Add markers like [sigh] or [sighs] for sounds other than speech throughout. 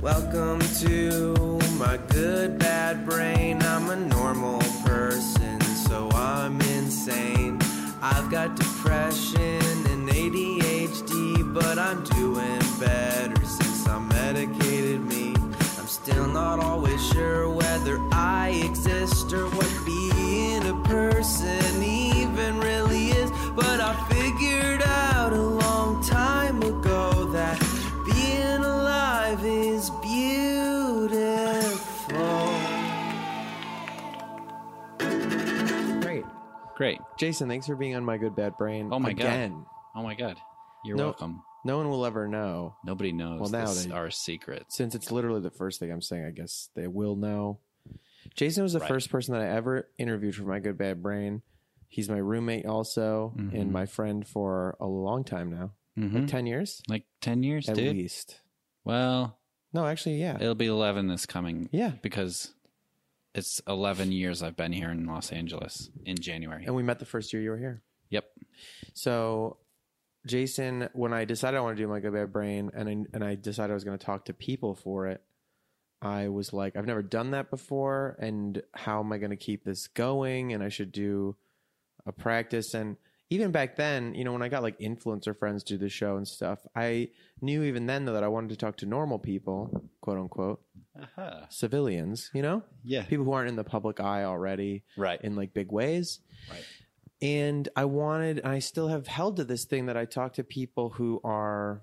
Welcome to my good bad brain. I'm a normal person, so I'm insane. I've got depression and ADHD, but I'm doing better since I medicated me. I'm still not always sure whether I exist or what being a person even Great. Jason, thanks for being on My Good Bad Brain. Oh my again. god. Oh my god. You're No. welcome. No one will ever know. Nobody knows Well, now this, they- our secret. Since it's literally the first thing I'm saying, I guess they will know. Jason was the Right. first person that I ever interviewed for My Good Bad Brain. He's my roommate also Mhm. and my friend for a long time now. Mhm. Like 10 years? Like 10 years, At dude? least. Well, No, actually, yeah. it'll be 11 this coming Yeah. because it's 11 years I've been here in Los Angeles in January. And we met the first year you were here. Yep. So, Jason, when I decided I want to do my good bad brain, and I, and I decided I was going to talk to people for it, I was like, I've never done that before, and how am I going to keep this going? And I should do a practice. And even back then, you know, when I got like influencer friends do the show and stuff, I knew even then though that I wanted to talk to normal people, quote unquote, Uh-huh. civilians, you know, Yeah. people who aren't in the public eye already Right. in like big ways. Right. And I wanted, and I still have held to this thing that I talk to people who are,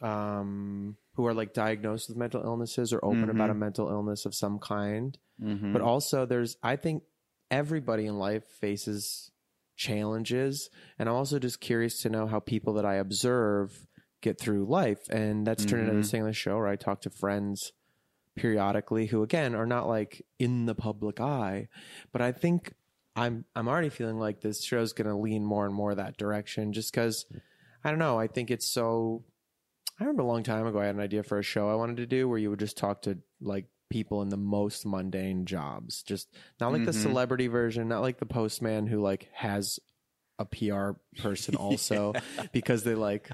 um, who are like diagnosed with mental illnesses or open Mhm. about a mental illness of some kind. Mhm. But also, there's, I think everybody in life faces challenges. And I'm also just curious to know how people that I observe get through life. And that's turned into Mhm. this thing on the show where I talk to friends periodically who again are not like in the public eye but i think i'm i'm already feeling like this show's going to lean more and more that direction just because i don't know i think it's so i remember a long time ago i had an idea for a show i wanted to do where you would just talk to like people in the most mundane jobs. Just not like the Mhm. celebrity version not like the postman who like has a pr person [laughs] also because they like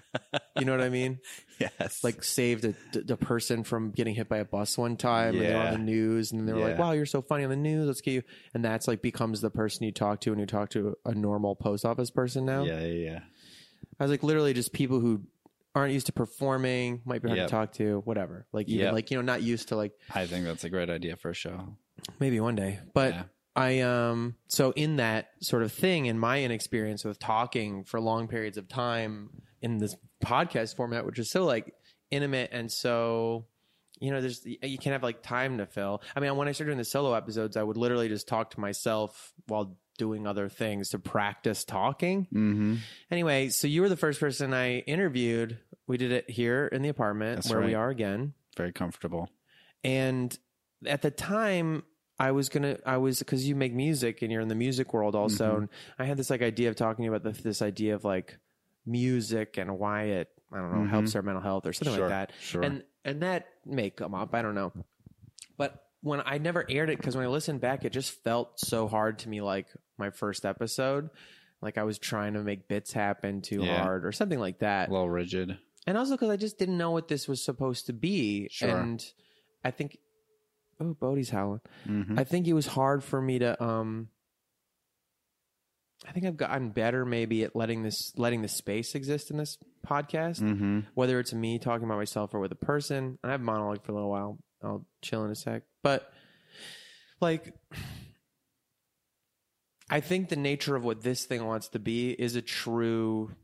you know what i mean? [laughs] Yes. like saved a, the person from getting hit by a bus one time and they're on the news and they were like wow you're so funny on the news. Let's get you and that's like becomes the person you talk to when you talk to a normal post office person now. Yeah, yeah, yeah. i was like literally just people who aren't used to performing might be hard Yep. to talk to whatever like even Yep. like you know not used to like I think that's a great idea for a show. maybe one day but Yeah. I um so in that sort of thing in my inexperience with talking for long periods of time in this podcast format which is so like intimate and so you know there's you can't have like time to fill. I mean when I started doing the solo episodes I would literally just talk to myself while doing other things to practice talking. Mm-hmm. Anyway, so you were the first person I interviewed. We did it here in the apartment That's where we are again. Very comfortable. And at the time, I was gonna, I was because you make music and you're in the music world also. Mhm. And I had this like idea of talking about the, this idea of like music and why it, I don't know, Mhm. helps our mental health or something Sure, like that. sure. And and that may come up. I don't know. But when I never aired it because when I listened back, it just felt so hard to me, like my first episode. Like I was trying to make bits happen too Yeah. hard or something like that A little rigid. and also because I just didn't know what this was supposed to be. Sure. And I think oh, Bodie's howling. Mhm. I think it was hard for me to um I think I've gotten better maybe at letting this letting the space exist in this podcast. Mhm. Whether it's me talking about myself or with a person. I have monologue for a little while. I'll chill in a sec. But like I think the nature of what this thing wants to be is a true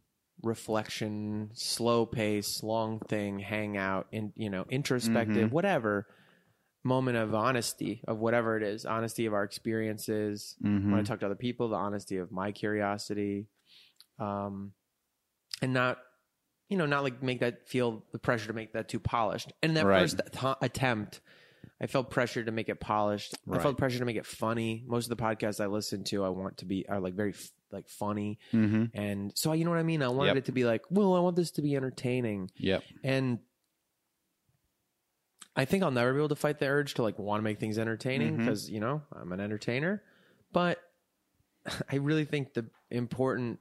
reflection, slow pace, long thing, hangout, and you know, introspective, whatever moment of honesty of whatever it is, honesty of our experiences. When I Mhm. talk to other people, the honesty of my curiosity, um, and not, you know, not like make that feel the pressure to make that too polished. And that Right. first att- attempt, I felt pressure to make it polished. I felt pressure to make it funny. Most of the podcasts I listen to, I want to be are like very f- like funny, Mhm. and so you know what I mean. I wanted Yep. it to be like, well, I want this to be entertaining, Yep. and I think I'll never be able to fight the urge to like want to make things entertaining Mhm. because you know I'm an entertainer, but [laughs] I really think the important.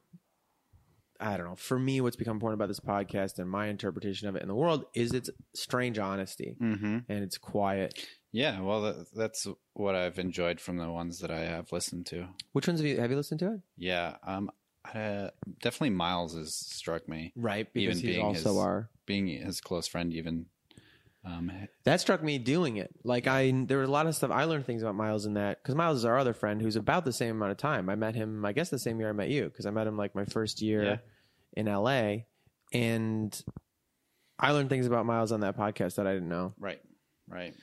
I don't know. For me, what's become important about this podcast and my interpretation of it in the world is its strange honesty Mhm. and it's quiet. Yeah. Well, that, that's what I've enjoyed from the ones that I have listened to. Which ones have you have you listened to it? Yeah. Um. Uh, definitely Miles has struck me. Right, Even because he's being also his- our Being his close friend, even. Um. That struck me doing it. Like I, there was a lot of stuff I learned things about Miles in that because Miles is our other friend who's about the same amount of time. I met him, I guess, the same year I met you because I met him like my first year Yeah. In LA, and I learned things about Miles on that podcast that I didn't know. Right. Right.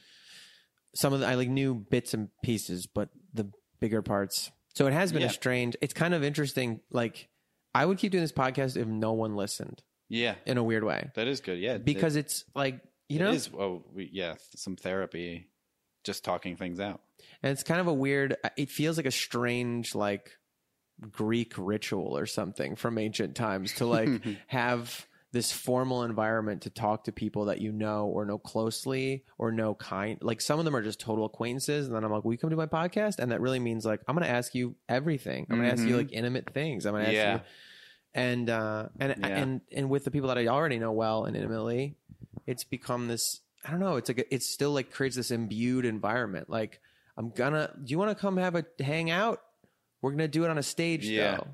Some of the, I like knew bits and pieces, but the bigger parts. So it has been Yeah. a strange. It's kind of interesting. Like I would keep doing this podcast if no one listened Yeah. in a weird way That is good. Yeah. because it's like you it know is. Oh, we, yeah. Some therapy, just talking things out. And it's kind of a weird, it feels like a strange, like Greek ritual or something from ancient times to like [laughs] have this formal environment to talk to people that you know or know closely or know kind. Like some of them are just total acquaintances. And then I'm like, will you come to my podcast? And that really means like, I'm going to ask you everything. I'm going to ask you Mhm. like intimate things. I'm going to ask Yeah. you. And, uh, and, Yeah. and, and with the people that I already know well and intimately, it's become this, I don't know. It's like, a, it's still like creates this imbued environment. Like, I'm gonna. Do you want to come have a hangout? We're gonna do it on a stage, Yeah. though.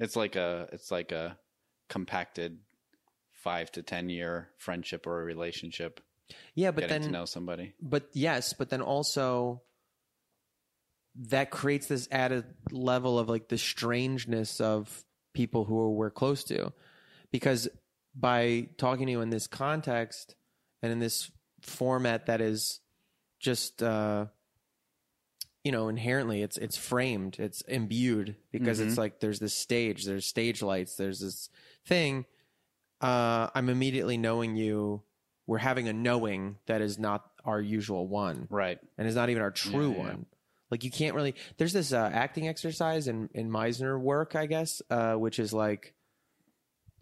It's like a. It's like a compacted five to ten year friendship or a relationship. Yeah, but getting then, to know somebody. but yes, but then also that creates this added level of like the strangeness of people who we're close to, because by talking to you in this context and in this format that is just uh you know inherently it's it's framed it's imbued because it's like there's this stage there's stage lights there's this thing uh i'm immediately knowing you we're having a knowing that is not our usual one Right. and is not even our true Yeah, yeah. one like you can't really there's this uh, acting exercise in in meisner work i guess uh which is like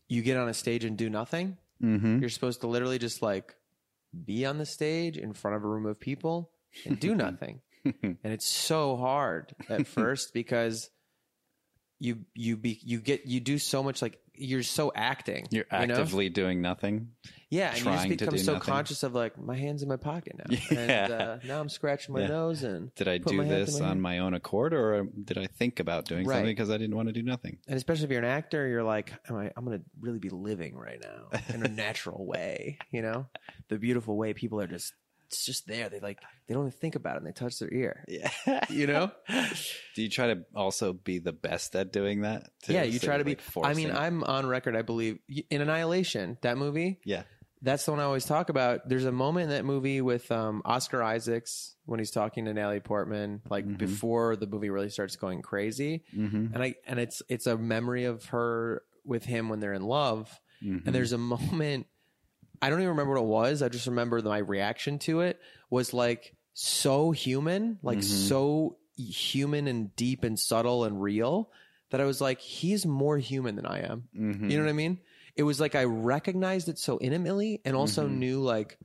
you get on a stage and do nothing Mm-hmm. you're supposed to literally just like be on the stage in front of a room of people and do [laughs] nothing. [laughs] and it's so hard at [laughs] first because you you be you get you do so much like you're so acting. You're you know? actively doing nothing. yeah, and you just become so nothing. conscious of like my hands in my pocket now, [laughs] Yeah. and uh, now I'm scratching my Yeah. nose and Did I do my this my on my own accord, or did I think about doing Right. something because I didn't want to do nothing? and especially if you're an actor, you're like, Am I, I'm going to really be living right now in a natural way, you know, the beautiful way people are just, it's just there. They like, they don't even think about it and they touch their ear, Yeah. you know? [laughs] do you try to also be the best at doing that? too? yeah, you Instead try to be. like, I mean, forcing- I'm on record, I believe, in Annihilation, that movie. yeah. That's the one I always talk about. There's a moment in that movie with um, Oscar Isaacs when he's talking to Natalie Portman, like Mhm. before the movie really starts going crazy, Mm-hmm. and I and it's it's a memory of her with him when they're in love, Mm-hmm. and there's a [laughs] moment I don't even remember what it was. I just remember my reaction to it was like so human, like Mhm. so human and deep and subtle and real that I was like, he's more human than I am. Mm-hmm. You know what I mean? It was like I recognized it so intimately and also Mhm. knew like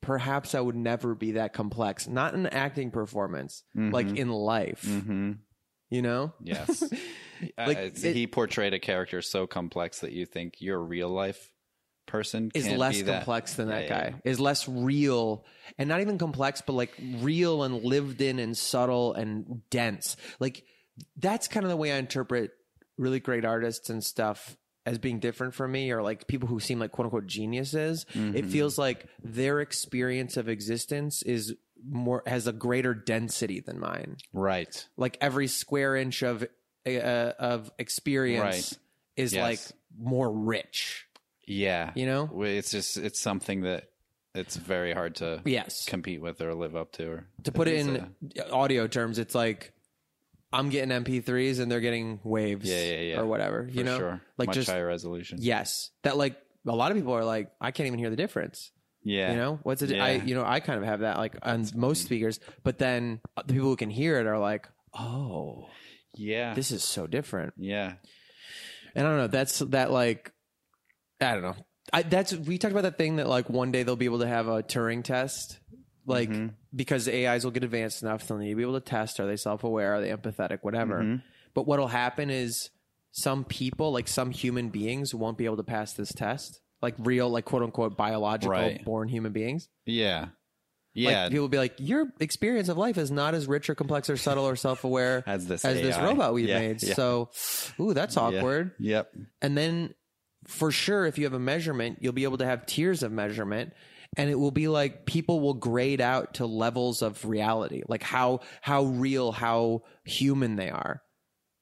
perhaps I would never be that complex, not in acting performance, like Mhm. in life, Mm-hmm. you know? Yes. [laughs] Like, Uh, it- he portrayed a character so complex that you think your real life person is less be that- complex than that Yeah, guy. yeah. Is less real and not even complex, but like real and lived in and subtle and dense. Like that's kind of the way I interpret really great artists and stuff as being different from me or like people who seem like quote unquote geniuses. It Mm-hmm. feels like their experience of existence is more has a greater density than mine. Right. Like every square inch of uh, of experience Right. is Yes. like more rich. Yeah. You know? It's just it's something that it's very hard to Yes. compete with or live up to. Or to put it in a- audio terms, it's like I'm getting MP3s and they're getting waves, Yeah, yeah, yeah. or whatever. for You know, sure, like much just higher resolution. yes, that like a lot of people are like, I can't even hear the difference. Yeah. You know, what's it? I you know I kind of have that like on most speakers, but then the people who can hear it are like, oh, Yeah. this is so different. yeah. And I don't know. That's that like I don't know. I, that's we talked about that thing that like one day they'll be able to have a Turing test, like Mm-hmm. because AIs will get advanced enough, they'll need to be able to test: are they self-aware, are they empathetic, whatever. Mm-hmm. But what'll happen is some people, like some human beings, won't be able to pass this test, like real, like quote unquote biological Right. born human beings. Yeah. Like Yeah. people will be like, your experience of life is not as rich or complex or subtle or self-aware [laughs] As this as this robot we've Yeah, made. yeah. So, ooh, that's Yeah. awkward. Yep. And then for sure, if you have a measurement, you'll be able to have tiers of measurement. And it will be like people will grade out to levels of reality, like how how real, how human they are.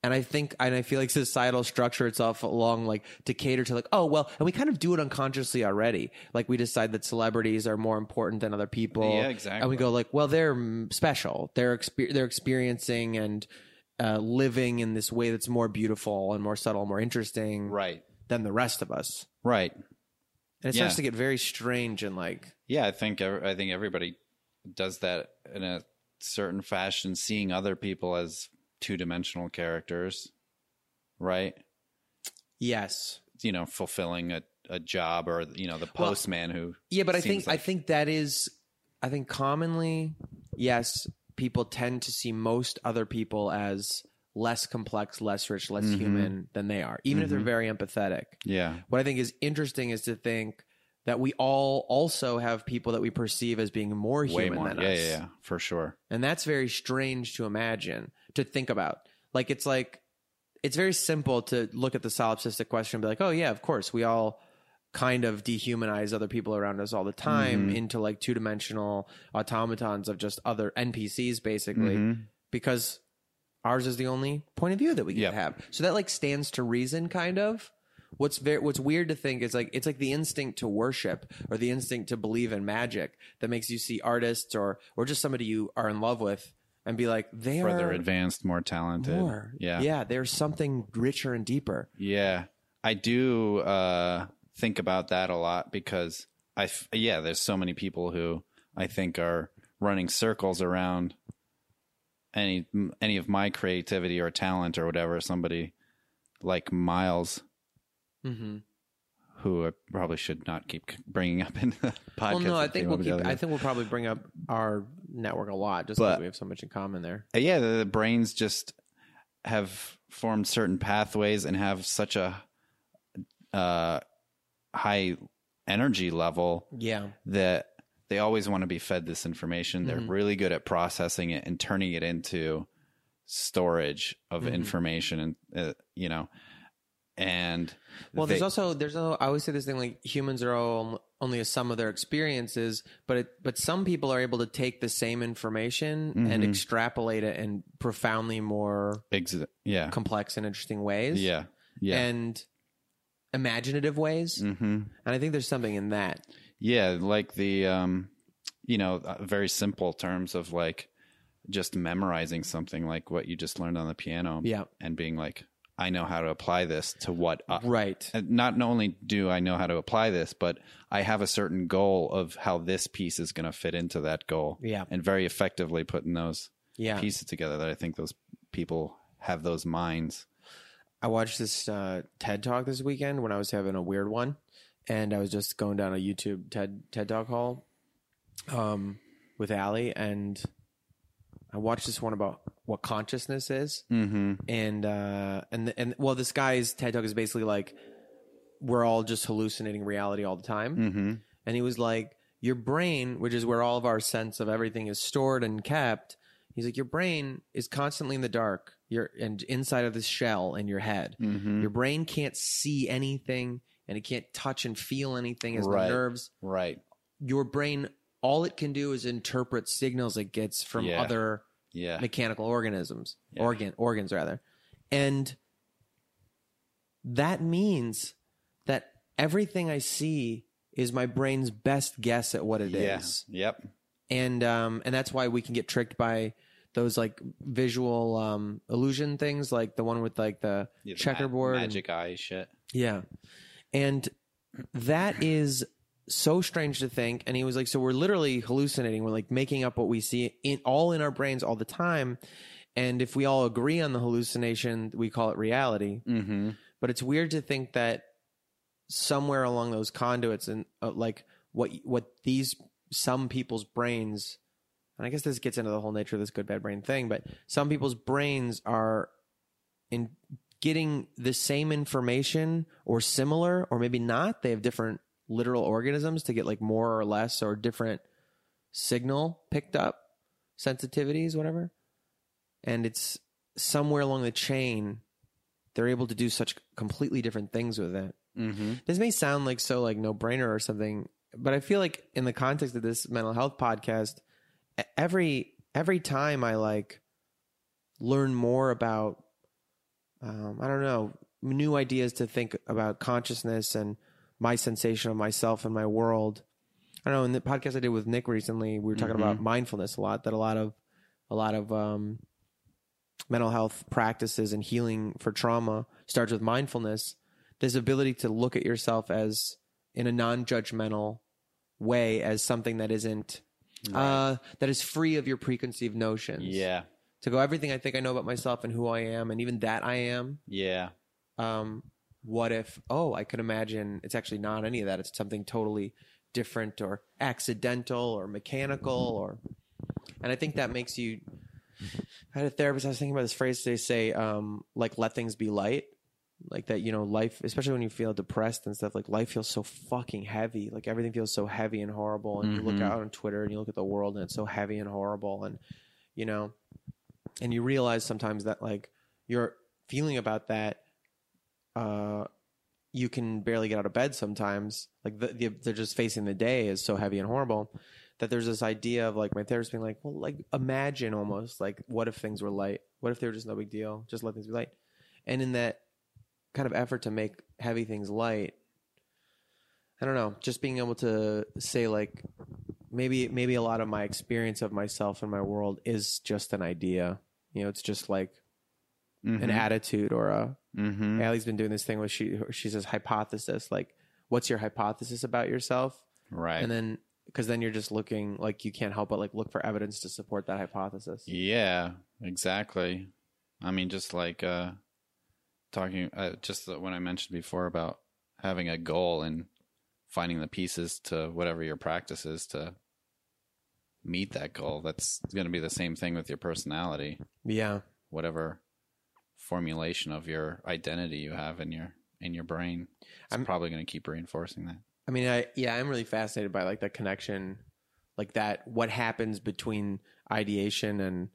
And I think, and I feel like societal structure itself along like to cater to like, oh well, and we kind of do it unconsciously already. Like we decide that celebrities are more important than other people. Yeah, And we go like, well, they're special. They're exper- they're experiencing and uh, living in this way that's more beautiful and more subtle, more interesting Right. Than the rest of us. Right. And it Yeah. starts to get very strange and like, Yeah, I think I think everybody does that in a certain fashion, seeing other people as two-dimensional characters, right? yes. You know, fulfilling a, a job or you know the Well, postman who Yeah, but I think I think that is I think commonly, yes, people tend to see most other people as less complex, less rich, less Mm-hmm. human than they are, even if they're very empathetic. yeah What I think is interesting is to think that we all also have people that we perceive as being more way human more than yeah us. yeah yeah for sure And that's very strange to imagine, to think about. Like it's like it's very simple to look at the solipsistic question and be like, oh yeah, of course, we all kind of dehumanize other people around us all the time Mm-hmm. into like two dimensional automatons of just other NPCs basically. Mm-hmm. Because ours is the only point of view that we can Yep. have. So that like stands to reason kind of. What's very what's weird to think is like it's like the instinct to worship or the instinct to believe in magic that makes you see artists or or just somebody you are in love with and be like they are. further are advanced, more talented. more. Yeah Yeah, there's something richer and deeper. Yeah, I do uh, think about that a lot because I, f- yeah, there's so many people who I think are running circles around any any of my creativity or talent or whatever. Somebody like Miles, Mm-hmm. who I probably should not keep bringing up in the [laughs] podcast. Well, no, I think we'll keep. I think we'll probably bring up our network a lot, just because we have so much in common there. Uh, yeah, the, the brains just have formed certain pathways and have such a uh, high energy level Yeah, that they always want to be fed this information. They're Mm-hmm. really good at processing it and turning it into storage of Mm-hmm. information, and uh, you know, and Well, they- there's also there's no. I always say this thing like humans are all only a sum of their experiences, but it, but some people are able to take the same information and Mm-hmm. extrapolate it in profoundly more ex- yeah, complex and interesting ways. yeah, yeah, and imaginative ways. hmm And I think there's something in that. Yeah, like the um you know, uh, very simple terms of like just memorizing something like what you just learned on the piano Yeah. and being like I know how to apply this to what I, Right. and not only do I know how to apply this, but I have a certain goal of how this piece is going to fit into that goal. Yeah. And very effectively putting those Yeah. pieces together that I think those people have those minds. I watched this uh, TED talk this weekend when I was having a weird one, and I was just going down a YouTube TED TED talk hall, um, with Allie, and I watched this one about what consciousness is, Mm-hmm. and uh, and and well, this guy's TED talk is basically like we're all just hallucinating reality all the time. Mm-hmm. And he was like, Your brain, which is where all of our sense of everything is stored and kept, he's like, Your brain is constantly in the dark. You're and inside of this shell in your head. Mm-hmm. Your brain can't see anything and it can't touch and feel anything as Right. the nerves. Right. Your brain, all it can do is interpret signals it gets from Yeah. other Yeah. mechanical organisms, Yeah. organ organs rather, and that means that everything I see is my brain's best guess at what it is. Yep. and um, and that's why we can get tricked by those like visual um, illusion things, like the one with like the the ma- checkerboard, and- magic eye shit. yeah. And that is so strange to think. And he was like, so we're literally hallucinating. We're like making up what we see in all in our brains all the time. And if we all agree on the hallucination, we call it reality. Mm-hmm. But it's weird to think that somewhere along those conduits and uh, like what what these some people's brains and I guess this gets into the whole nature of this good bad brain thing, but some people's brains are in getting the same information or similar or maybe not. They have different literal organisms to get like more or less or different signal picked up, sensitivities, whatever. And it's somewhere along the chain they're able to do such completely different things with it. Mm-hmm. This may sound like so like no brainer or something, but I feel like in the context of this mental health podcast, every every time I like learn more about um, I don't know new ideas to think about consciousness and my sensation of myself and my world. I don't know in the podcast I did with Nick recently, we were talking Mhm. about mindfulness a lot. That a lot of a lot of um, mental health practices and healing for trauma starts with mindfulness. This ability to look at yourself as in a non-judgmental way as something that isn't uh, that is free of your preconceived notions. Yeah. To go everything I think I know about myself and who I am and even that I am. Yeah. Um, what if oh I could imagine it's actually not any of that. It's something totally different or accidental or mechanical or and I think that makes you I had a therapist I was thinking about this phrase they say um like let things be light like that you know life especially when you feel depressed and stuff like life feels so fucking heavy like everything feels so heavy and horrible and you look Mhm. out on twitter and you look at the world and it's so heavy and horrible and you know and you realize sometimes that like your feeling about that uh you can barely get out of bed sometimes. Like the, the, they're just facing the day is so heavy and horrible that there's this idea of like my therapist being like well like imagine almost like what if things were light? What if they were just no big deal? Just let things be light. And in that kind of effort to make heavy things light i don't know just being able to say like maybe maybe a lot of my experience of myself and my world is just an idea you know it's just like an attitude or a Mm-hmm. Allie's been doing this thing where she she says hypothesis like what's your hypothesis about yourself Right. and then because then you're just looking like you can't help but like look for evidence to support that hypothesis Yeah, exactly. I mean, just like uh, talking, uh, just when I mentioned before about having a goal and finding the pieces to whatever your practice is to meet that goal. That's going to be the same thing with your personality, yeah whatever formulation of your identity you have in your in your brain. It's I'm- probably going to keep reinforcing that. I mean, I yeah, I'm really fascinated by like the connection, like that. What happens between ideation and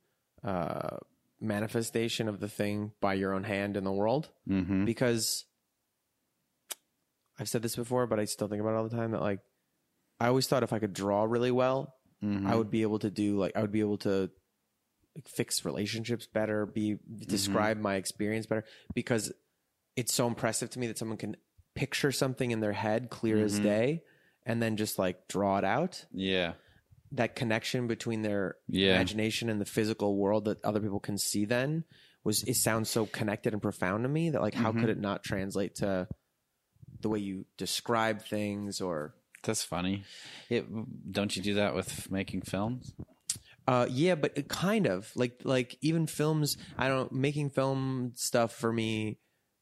uh, manifestation of the thing by your own hand in the world? Mm-hmm. Because I've said this before, but I still think about it all the time. That like, I always thought if I could draw really well, Mm-hmm. I would be able to do like I would be able to fix relationships better, be describe my experience better because it's so impressive to me that someone can picture something in their head clear as Mhm. day and then just like draw it out. Yeah. That connection between their Yeah. imagination and the physical world that other people can see then was it sounds so connected and profound to me that like how could it not translate to the way you describe things or That's funny. It, don't you do that with making films? Uh, yeah, but it kind of like like even films. I don't making film stuff for me.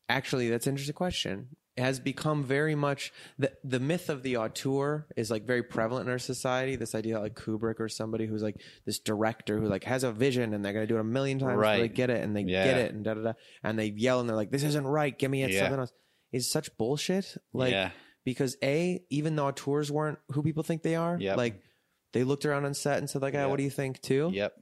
Actually, that's an interesting question. It has become very much the the myth of the auteur is like very prevalent in our society. This idea like Kubrick or somebody who's like this director who like has a vision and they're gonna do it a million times until they get it and they Yeah. get it and da da da and they yell and they're like this isn't right. Give me it Yeah. something else. is such bullshit. Like yeah. Because a even the auteurs weren't who people think they are, Yep. like they looked around on set and said like, "Ah, Yep. what do you think too?" Yep.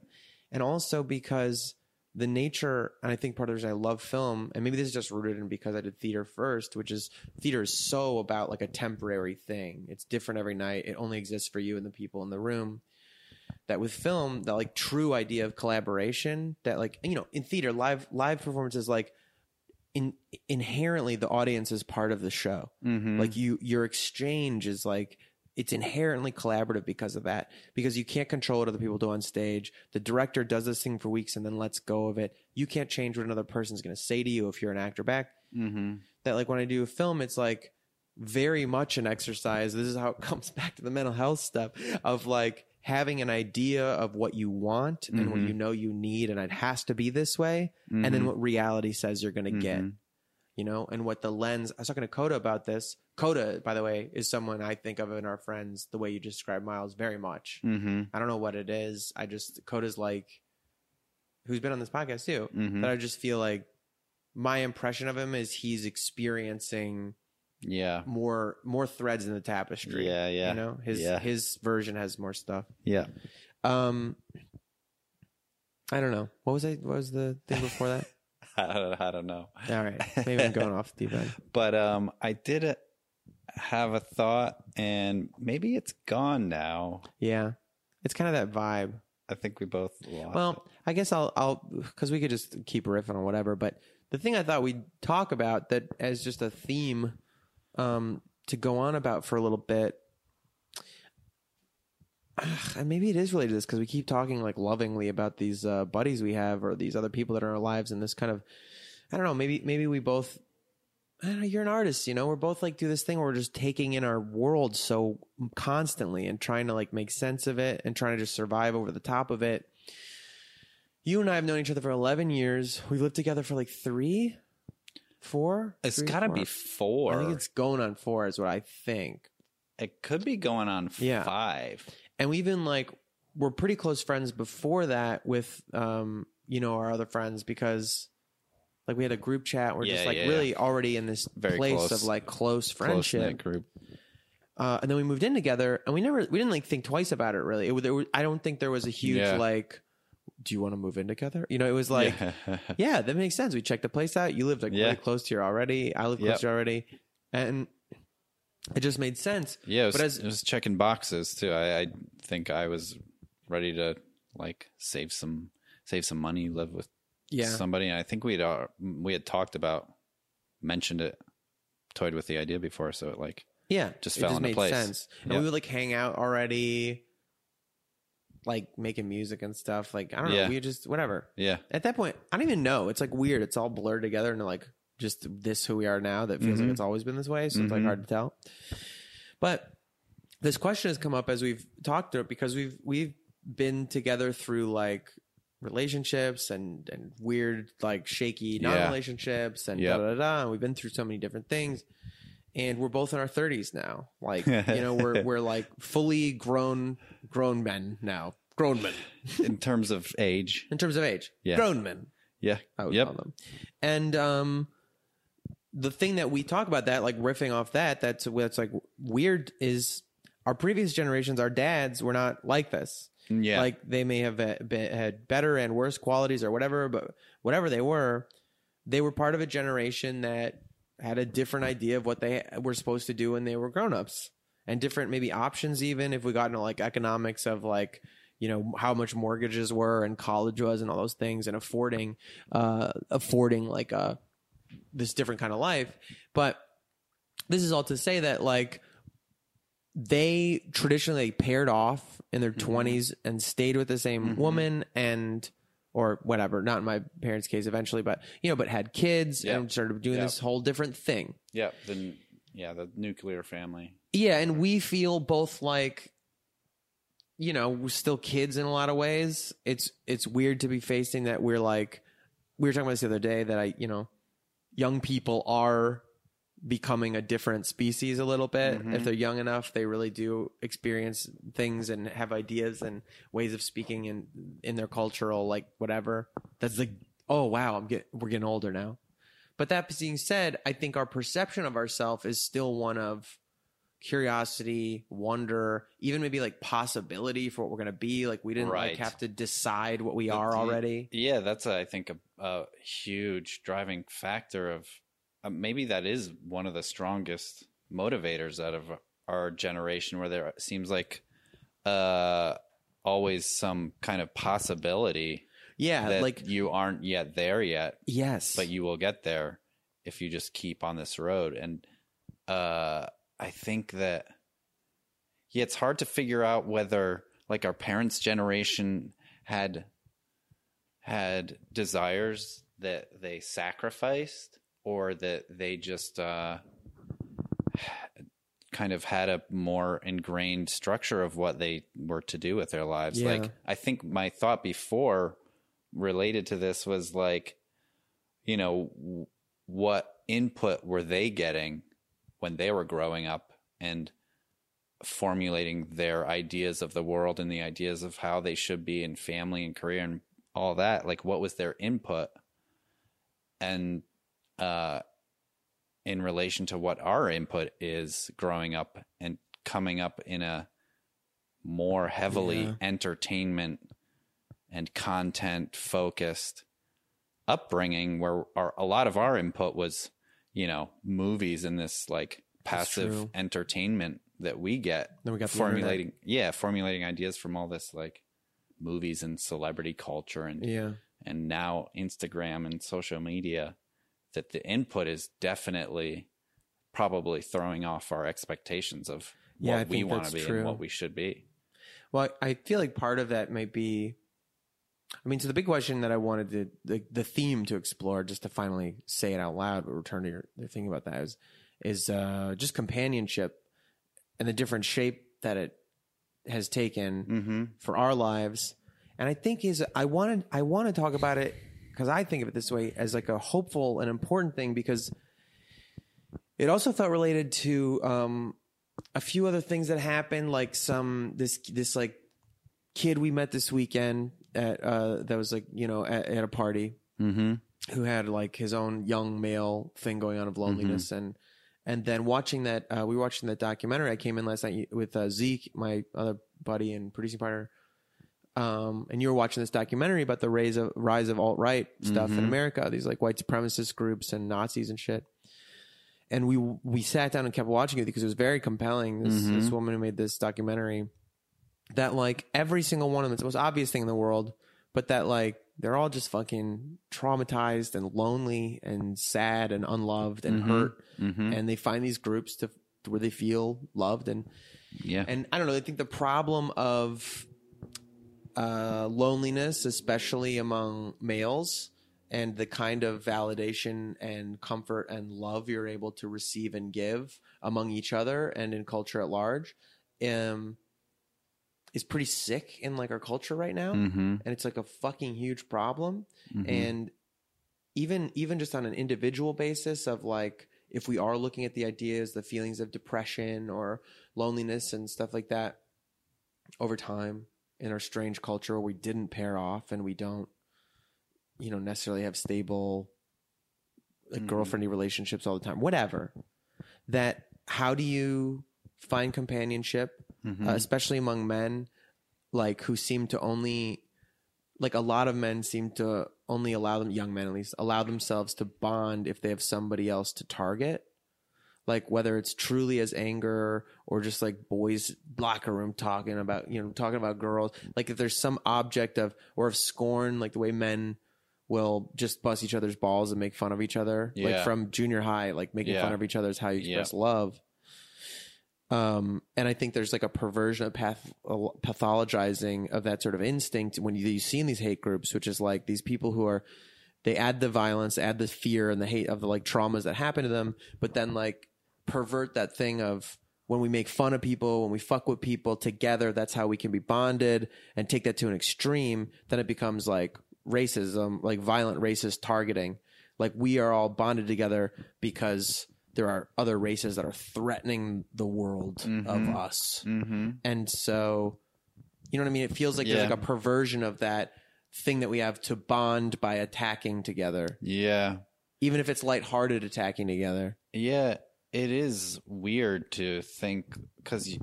and also because the nature and i think part of the reason i love film and maybe this is just rooted in because i did theater first which is theater is so about like a temporary thing it's different every night it only exists for you and the people in the room that with film the like true idea of collaboration that like you know in theater live live performances like in inherently the audience is part of the show. Mm-hmm. like you your exchange is like it's inherently collaborative because of that. Because you can't control what other people do on stage. The director does this thing for weeks and then lets go of it. You can't change what another person's going to say to you if you're an actor back. Mm-hmm. that like when i do a film it's like very much an exercise. This is how it [laughs] comes back to the mental health stuff of like having an idea of what you want and what Mhm. you know you need and it has to be this way and then what reality says you're going to get Mhm. you know, and what the lens. I was talking to Coda about this. Coda, by the way, is someone I think of in our friends the way you describe Miles very much. Mm-hmm. I don't know what it is. I just Coda's like, who's been on this podcast too. That I just feel like my impression of him is he's experiencing Yeah. more more threads in the tapestry. Yeah, yeah, You know, his yeah. his version has more stuff. Yeah. Um, I don't know. What was I? What was the thing before that? [laughs] I don't, I don't know. All right, maybe I'm going off the deep end. [laughs] But um, I did uh, have a thought, and maybe it's gone now. Yeah, it's kind of that vibe. I think we both lost. Well, I guess I'll I'll because we could just keep riffing on whatever. But the thing I thought we'd talk about that as just a theme um, to go on about for a little bit, and maybe it is related to this because we keep talking like lovingly about these uh, buddies we have or these other people that are in our lives, and this kind of I don't know. Maybe maybe we both. I don't know. You're an artist, you know. We're both like do this thing where we're just taking in our world so constantly and trying to like make sense of it and trying to just survive over the top of it. You and I have known each other for 11 years. We've lived together for like three, four. it's Three, got to four? be four. I think it's going on four, is what I think. it could be going on Yeah. five. And we've been like, we're pretty close friends before that with, um, you know, our other friends because like we had a group chat. We're Yeah, just like yeah, really already in this Very place close. of like close Close friendship. knit group. Uh, and then we moved in together, and we never we didn't like think twice about it. Really, it, was- there was, I don't think there was a huge Yeah. like, do you want to move in together? You know, it was like, Yeah. yeah, that makes sense. We checked the place out. You lived like Yeah. really close to here already. I live close Yep. here already, and it just made sense. yeah, was, But as- it was checking boxes too. I, I think I was ready to like save some save some money, live with Yeah, somebody. And I think we'd uh, we had talked about mentioned it, toyed with the idea before. So it like yeah, just fell just into made place. sense. And Yeah. we would like hang out already, like making music and stuff. Like I don't know, we just whatever. yeah, At that point, I don't even know. It's like weird. It's all blurred together into like just this who we are now. That feels like Mhm. it's always been this way. So it's like Mhm. hard to tell. But this question has come up as we've talked through it because we've we've been together through like relationships and and weird like shaky Yeah. non-relationships and Yep. da da da. And we've been through so many different things. And we're both in our 30s now. Like, [laughs] you know, we're we're like fully grown grown men now. Grown men [laughs] in terms of age. in terms of age. Yeah. Grown men. Yeah, I would yep. call them. And um, the thing that we talk about that, like riffing off that, that's that's like weird is our previous generations, our dads were not like this. Yeah, Like they may have uh, been, had better and worse qualities or whatever, but whatever they were, they were part of a generation that had a different idea of what they were supposed to do when they were grown-ups. And different maybe options even if we got into like economics of like you know how much mortgages were and college was and all those things and affording uh affording like a this different kind of life. But this is all to say that like they traditionally paired off in their mm-hmm. 20s and stayed with the same mm-hmm. woman and or whatever not in my parents case eventually but you know but had kids Yep. and started doing this whole different thing yeah. Then yeah, the nuclear family. yeah and we feel both like you know we're still kids in a lot of ways it's it's weird to be facing that we're like we were talking about this the other day that i you know young people are becoming a different species a little bit if mm-hmm. they're young enough they really do experience things and have ideas and ways of speaking in in their cultural like whatever that's like oh wow i'm get we're getting older now But that being said, I think our perception of ourselves is still one of curiosity, wonder, even maybe like possibility for what we're going to be. Like we didn't Right. like have to decide what we are already. Yeah, that's I think a, a huge driving factor of uh, maybe that is one of the strongest motivators out of our generation, where there seems like uh, always some kind of possibility Yeah, like you aren't yet there yet, yes, but you will get there if you just keep on this road. And uh, I think that yeah, it's hard to figure out whether like our parents' generation had had desires that they sacrificed or that they just uh, kind of had a more ingrained structure of what they were to do with their lives. Yeah. Like I think my thought before related to this was like, you know, what input were they getting when they were growing up and formulating their ideas of the world and the ideas of how they should be in family and career and all that like what was their input and uh in relation to what our input is growing up and coming up in a more heavily Yeah. entertainment and content focused upbringing where our, a lot of our input was you know movies and this like passive entertainment that we get Then we got formulating yeah formulating ideas from all this like movies and celebrity culture and yeah, and now Instagram and social media that the input is definitely probably throwing off our expectations of what Yeah, I we want to be true. and what we should be. Well, I feel like part of that might be. I mean, so the big question that I wanted to the the theme to explore, just to finally say it out loud, but return to your the thing about that is is uh, just companionship and the different shape that it has taken Mm-hmm. for our lives. And I think is I wanted I want to talk about it because I think of it this way as like a hopeful and important thing because it also felt related to um, a few other things that happened, like some this this like kid we met this weekend at uh, that was like you know at, at a party Mm-hmm. who had like his own young male thing going on of loneliness. And and then watching that uh, we were watching that documentary. I came in last night with uh, zeke my other buddy and producing partner um, and you were watching this documentary about the rise of rise of alt right stuff in Mhm. America, these like white supremacist groups and Nazis and shit. And we we sat down and kept watching it because it was very compelling. This Mhm. this woman who made this documentary that like every single one of them, it's the most obvious thing in the world, but that like they're all just fucking traumatized and lonely and sad and unloved and Mhm. hurt, Mm-hmm. and they find these groups to where they feel loved and Yeah. and I don't know. I think the problem of uh, loneliness, especially among males, and the kind of validation and comfort and love you're able to receive and give among each other and in culture at large, um, is pretty sick in like our culture right now, mm-hmm. and it's like a fucking huge problem Mm-hmm. and even even just on an individual basis of like if we are looking at the ideas the feelings of depression or loneliness and stuff like that over time in our strange culture where we didn't pair off and we don't you know necessarily have stable like Mhm. girlfriendly relationships all the time whatever that how do you find companionship Mm-hmm. uh, especially among men like who seem to only like a lot of men seem to only allow them young men at least allow themselves to bond if they have somebody else to target like whether it's truly as anger or just like boys locker room talking about you know talking about girls like if there's some object of or of scorn like the way men will just bust each other's balls and make fun of each other like from junior high like making Yeah. fun of each other is how you Yeah. express love um, and I think there's like a perversion of path, pathologizing of that sort of instinct when you, you see in these hate groups, which is like these people who are, they add the violence, add the fear and the hate of the like traumas that happen to them, but then like pervert that thing of when we make fun of people, when we fuck with people together, that's how we can be bonded and take that to an extreme. Then it becomes like racism, like violent racist targeting. Like we are all bonded together because there are other races that are threatening the world of Mhm. us. Mm-hmm. And so, you know what I mean? It feels like Yeah. there's like a perversion of that thing that we have to bond by attacking together. Yeah. even if it's lighthearted attacking together. Yeah, it is weird to think because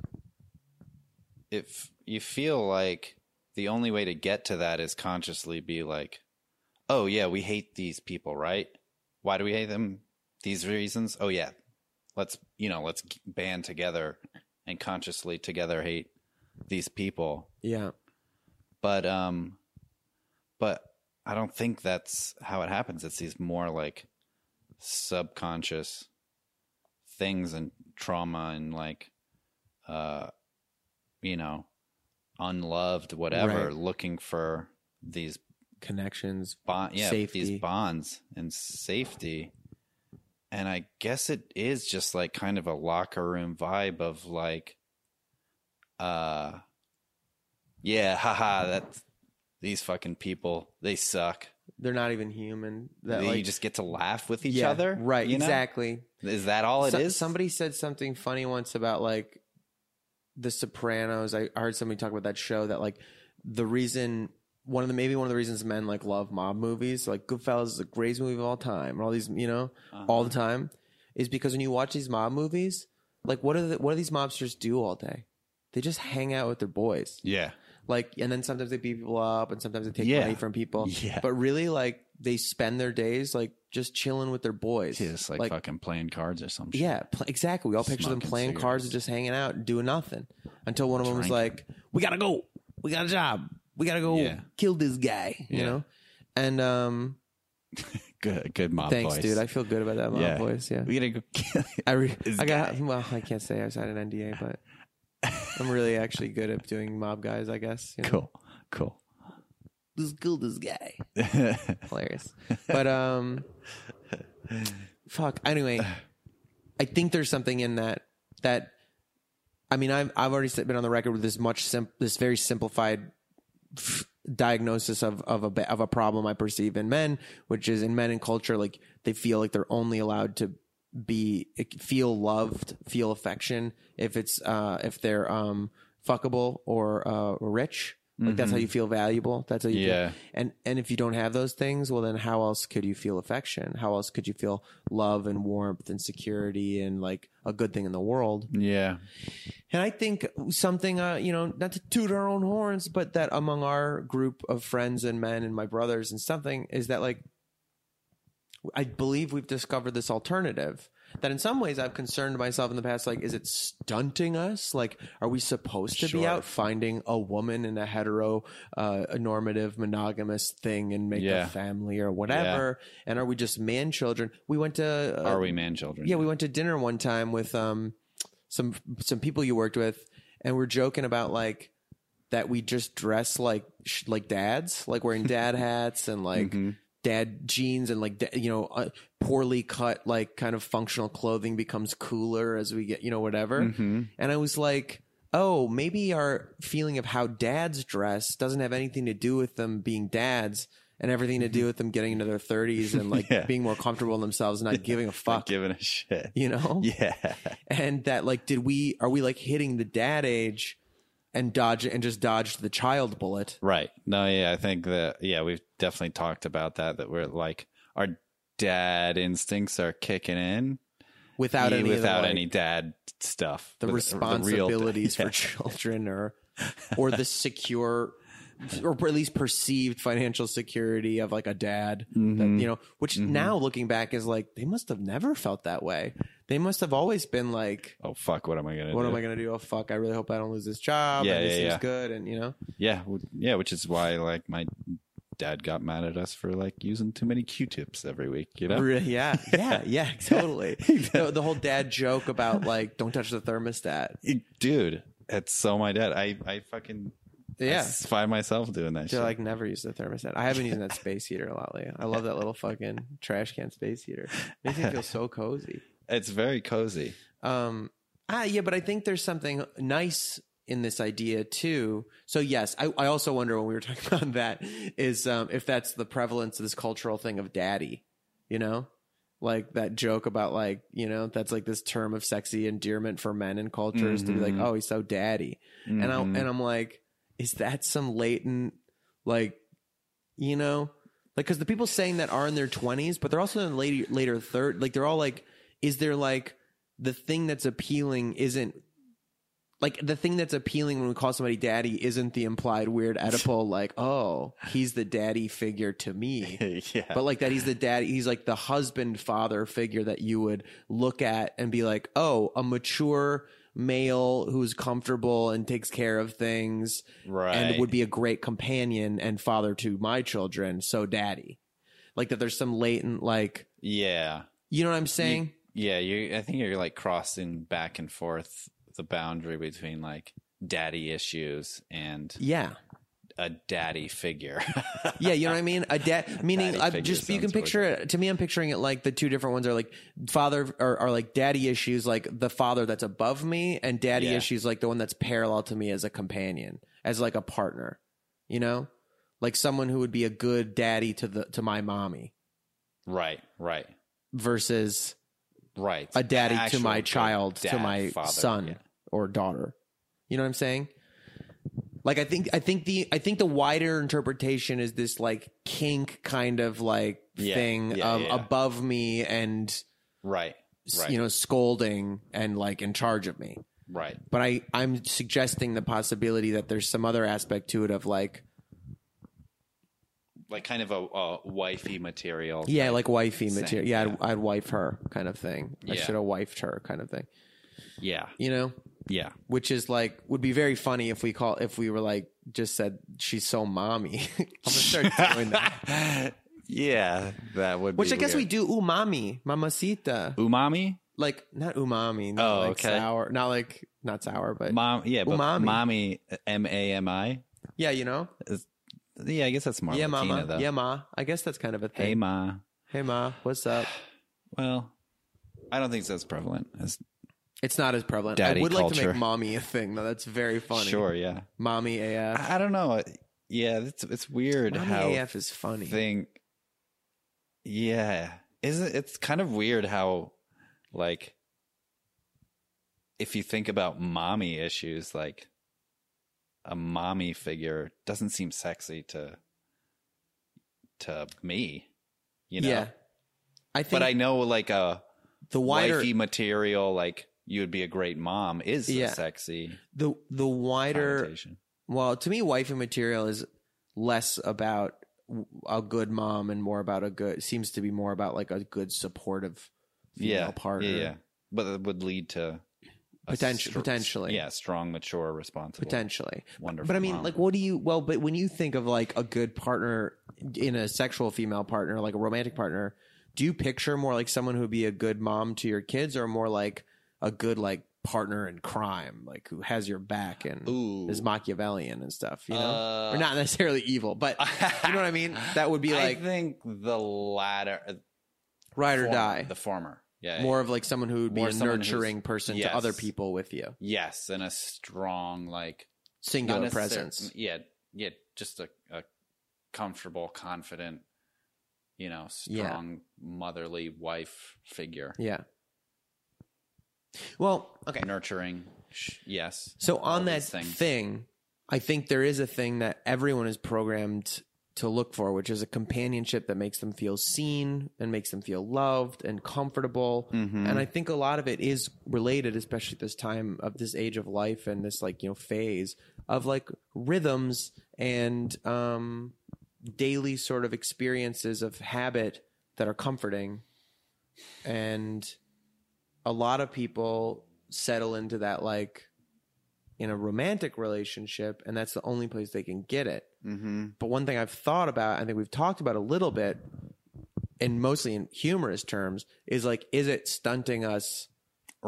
if you feel like the only way to get to that is consciously be like, oh yeah, we hate these people, right? Why do we hate them? These reasons. Oh yeah, let's you know let's band together and consciously together hate these people. Yeah. But um, but I don't think that's how it happens. It's these more like subconscious things and trauma and like uh you know unloved whatever Right. looking for these Connections. bond yeah Safety. these bonds and safety and i guess it is just like kind of a locker room vibe of like uh yeah haha that's these fucking people they suck They're not even human. That you like just get to laugh with each yeah, other Right. you know? Exactly. Is that all it is? So- Somebody said something funny once about like The Sopranos. I I heard somebody talk about that show that like the reason one of the maybe one of the reasons men like love mob movies, like Goodfellas is the greatest movie of all time, and all these you know all Uh-huh. the time, is because when you watch these mob movies, like what are the, what do these mobsters do all day? They just hang out with their boys. yeah Like, and then sometimes they beat people up, and sometimes they take Yeah. money from people. Yeah. But really, like, they spend their days like just chilling with their boys. just like, fucking playing cards or some shit. Yeah, pl- exactly. We all picture them Smoking playing cards and just hanging out and doing nothing until one of them was like, "We gotta go. We got a job. We gotta go Yeah. kill this guy." You Yeah. know. And um, [laughs] good good mob thanks, voice. dude. I feel good about that mob yeah voice. Yeah. we gotta go kill I, re- [laughs] This I got well. I can't say I signed an NDA, but I'm really actually good at doing mob guys. I guess. you know? cool cool Let's kill this guy. hilarious. But um, [laughs] fuck. Anyway, I think there's something in that that. I mean, I've I've already been on the record with this much sim- this very simplified f- diagnosis of of a of a problem I perceive in men, which is in men and culture, like they feel like they're only allowed to be feel loved, feel affection if it's uh if they're um fuckable or uh rich. Like that's how you feel valuable. That's how you feel- Yeah. and and if you don't have those things, well then how else could you feel affection? How else could you feel love and warmth and security and like a good thing in the world? yeah And I think something, uh, you know, not to toot our own horns, but that among our group of friends and men and my brothers and something is that like, I believe we've discovered this alternative that in some ways I've concerned myself in the past. Like, is it stunting us? Like, are we supposed to be out finding a woman in a hetero, uh, normative, monogamous thing and make Yeah. a family or whatever? And are we just man children? We went to, uh, are we man children yeah, we went to dinner one time with um some some people you worked with, and we're joking about like that we just dress like sh- like dads, like wearing dad [laughs] hats and like dad jeans and like you know uh, poorly cut like kind of functional clothing becomes cooler as we get you know whatever. And I was like. Oh, maybe our feeling of how dads dress doesn't have anything to do with them being dads and everything to do with them getting into their 30s and like [laughs] Yeah. being more comfortable in themselves and not [laughs] giving a Not fuck giving a shit. you know? [laughs] Yeah. And that like did we are we like hitting the dad age and dodge and just dodged the child bullet? Right. No yeah i think that yeah we've definitely talked about that that we're like our dad instincts are kicking in without any without the, like, any dad stuff the responsibilities [laughs] yeah. for children or or the secure or at least perceived financial security of like a dad Mm-hmm. you know which now looking back is like they must have never felt that way they must have always been like oh fuck what am i gonna do? what do am i gonna do oh fuck i really hope i don't lose this job Yeah, and this yeah, seems yeah. good and you know yeah yeah which is why like my dad got mad at us for like using too many q-tips every week you know [laughs] Yeah, yeah, yeah, [laughs] totally. [laughs] the, the whole dad joke about like don't touch the thermostat. dude it's so my dad i i fucking I Yeah, s- find myself doing that to shit. like never use the thermostat. I have been using that space heater a lot lately. I love that little fucking trash can space heater. Makes me feel so cozy. it's very cozy Um, ah, yeah, but I think there's something nice in this idea too. So yes, I, I also wonder when we were [laughs] talking about that is um, if that's the prevalence of this cultural thing of daddy, you know, like that joke about like you know that's like this term of sexy endearment for men in cultures to be like, oh, he's so daddy, and I and I'm like, is that some latent like, you know, Like, because the people saying that are in their 20s, but they're also in later, later third. Like, they're all like, is there like the thing that's appealing isn't like the thing that's appealing when we call somebody daddy isn't the implied weird Oedipal, [laughs] like, oh, he's the daddy figure to me. [laughs] yeah. But like that he's the daddy, he's like the husband father figure that you would look at and be like, oh, a mature male who's comfortable and takes care of things right. and would be a great companion and father to my children. So daddy. Like that there's some latent like yeah. you know what I'm saying? Yeah, you I think you're like crossing back and forth the boundary between like daddy issues and yeah. a daddy figure. [laughs] Yeah, you know what I mean? A dad, [laughs] meaning Daddy I just you can picture it. To me, I'm picturing it like the two different ones are like father or are like daddy issues, like the father that's above me, and daddy Yeah. issues like the one that's parallel to me as a companion, as like a partner. You know, like someone who would be a good daddy to the to my mommy right, right, versus right. a daddy to my child to my father, son yeah. Or daughter. You know what I'm saying? Like I think I think the I think the wider interpretation is this like kink kind of like Yeah, thing yeah, of yeah. above me and Right, right, you know scolding and like in charge of me. right. But I I'm suggesting the possibility that there's some other aspect to it of like Like kind of a, a wifey material. yeah like wifey thing, material. Yeah, yeah. I'd, I'd wife her kind of thing. I should have wifed her kind of thing. yeah, You know. Yeah. which is like would be very funny if we call if we were like just said she's so mommy. [laughs] I'm gonna start doing that. [laughs] yeah, that would. Which I guess we do umami, mamacita. Umami, Like not umami, not Oh, like okay. sour, not like not sour, but mom. Yeah, but Umami. mommy, M A M I. yeah, you know, Yeah, I guess that's more yeah, Latina mama, though. yeah, ma. I guess that's kind of a thing. Hey, ma. hey, ma, what's up? [sighs] Well, I don't think it's as prevalent as It's not as prevalent. Daddy I would like to make mommy a thing though. That's very funny. Sure, yeah. mommy AF. I, I don't know. Uh, yeah, it's it's weird mommy how AF is funny. think. Yeah, isn't it's kind of weird how like if you think about mommy issues, like a mommy figure doesn't seem sexy to to me, you know. yeah, I think but I know like a the wider wifey material, like you would be a great mom, is Yeah. sexy the the wider. Well, to me, wifey material is less about a good mom and more about a good. Seems to be more about like a good supportive female yeah, partner. Yeah, yeah, but it would lead to a Potenti- potentially. yeah, strong, mature, responsible, potentially. wonderful. But I mean, mom. like, what do you? Well, but when you think of like a good partner in a sexual female partner, like a romantic partner, do you picture more like someone who would be a good mom to your kids, or more like a good like partner in crime, like who has your back and Ooh. is Machiavellian and stuff? You know, Uh, or not necessarily evil, but [laughs] you know what I mean. That would be like I think the latter, uh, ride or die. the former, yeah, more of like someone who would be More a nurturing person yes. to other people with you. yes, and a strong like Singular presence. Yeah, yeah, just a, a comfortable, confident, you know, Yeah. strong motherly wife figure, Yeah. Well, okay. nurturing. sh- Yes. So on that thing, I think there is a thing that everyone is programmed to look for, which is a companionship that makes them feel seen and makes them feel loved and comfortable. Mm-hmm. And I think a lot of it is related, especially this time of this age of life and this like, you know, phase of like rhythms and um daily sort of experiences of habit that are comforting. And a lot of people settle into that like in a romantic relationship and that's the only place they can get it. Mm-hmm. But one thing I've thought about, I think we've talked about a little bit, and mostly in humorous terms, is like, is it stunting us?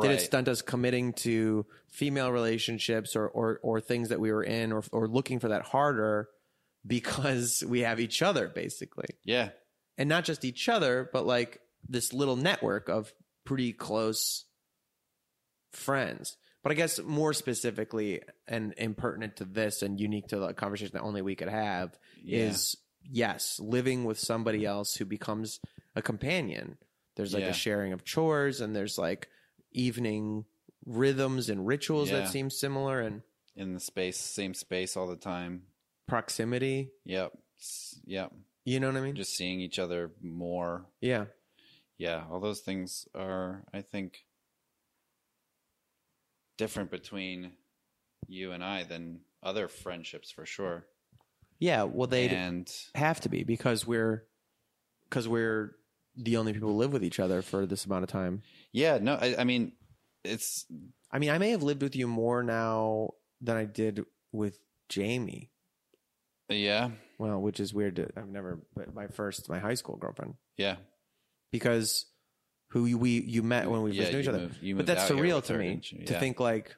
Did it stunt us committing to female relationships or, or, or things that we were in or, or looking for that harder [laughs] because we have each other, basically? Yeah. And not just each other, but like this little network of pretty close friends. But I guess more specifically and impertinent to this and unique to the conversation that only we could have Yeah. is yes, living with somebody else who becomes a companion. There's like Yeah. a sharing of chores and there's like evening rhythms and rituals Yeah. that seem similar and in the space, same space all the time. proximity. Yep. Yep. You know what I mean? just seeing each other more. yeah. Yeah, all those things are, I think, different between you and I than other friendships for sure. Yeah. Well, they and have to be because we're because we're the only people who live with each other for this amount of time. yeah, no, I, I mean, it's I mean, I may have lived with you more now than I did with Jamie. yeah, Well, which is weird. To, I've never, but my first, my high school girlfriend, yeah, because who you- we you met when we Yeah, first knew each other. moved- but that's surreal to me didn't to think like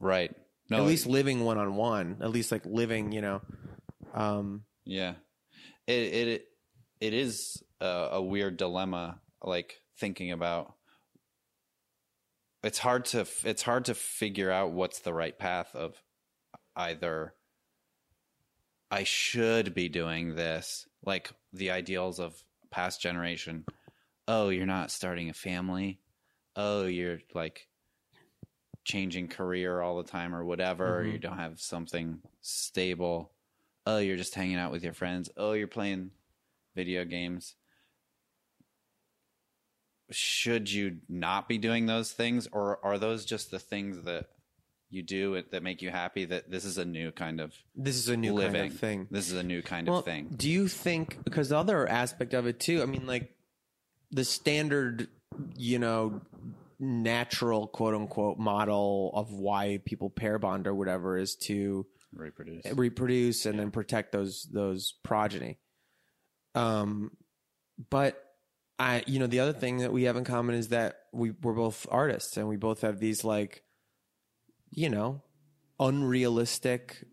right. No, at least living one on one, at least like living, you know. Um, Yeah, it it it is a, a weird dilemma. Like thinking about, it's hard to it's hard to figure out what's the right path of either. I should be doing this, like the ideals of past generation. Oh, you're not starting a family. Oh, you're like changing career all the time or whatever. Mhm. you don't have something stable oh you're just hanging out with your friends oh you're playing video games should you not be doing those things or are those just the things that you do it, that make you happy that this is a new kind of this is a new living kind of thing. this is a new kind well, of thing Do you think because the other aspect of it too? I mean, like the standard, you know, natural quote unquote model of why people pair bond or whatever is to reproduce reproduce and then protect those those progeny. Um, but I, you know, the other thing that we have in common is that we we're both artists and we both have these like, you know, unrealistic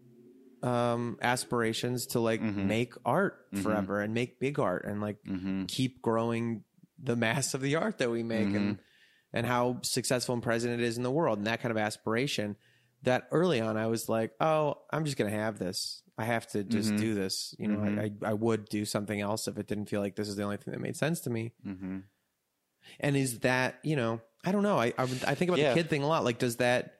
um aspirations to like Mhm. make art Mhm. forever and make big art and like mm-hmm. keep growing the mass of the art that we make and and how successful and present it is in the world and that kind of aspiration that early on I was like, oh, I'm just gonna have this. I have to just Mhm. do this. You know. I, I I would do something else if it didn't feel like this is the only thing that made sense to me. Mm-hmm. And is that you know, I don't know. I I, I think about Yeah. the kid thing a lot. Like, does that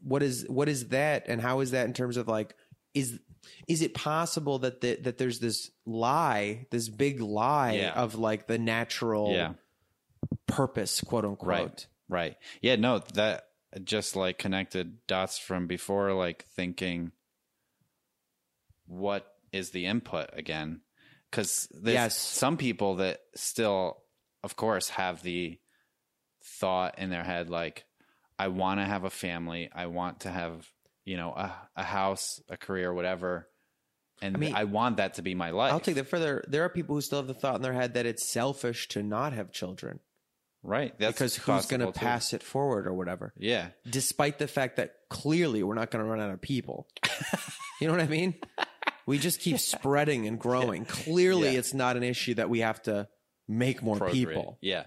what is what is that, and how is that in terms of like is is it possible that the, that there's this lie, this big lie Yeah. of like the natural yeah purpose, quote unquote? Right. Right. Yeah, no, that just like connected dots from before, like thinking what is the input again? Because there's Yes. some people that still, of course, have the thought in their head like, I want to have a family. I want to have, you know, a, a house, a career, whatever. And I I, want that to be my life. I'll take that further. There are people who still have the thought in their head that it's selfish to not have children Right. That's because who's going to pass it forward or whatever. Yeah. Despite the fact that clearly we're not going to run out of people. [laughs] you know what I mean? We just keep spreading and growing. Clearly, Yeah. it's not an issue that we have to make more Procreate. people. Yeah.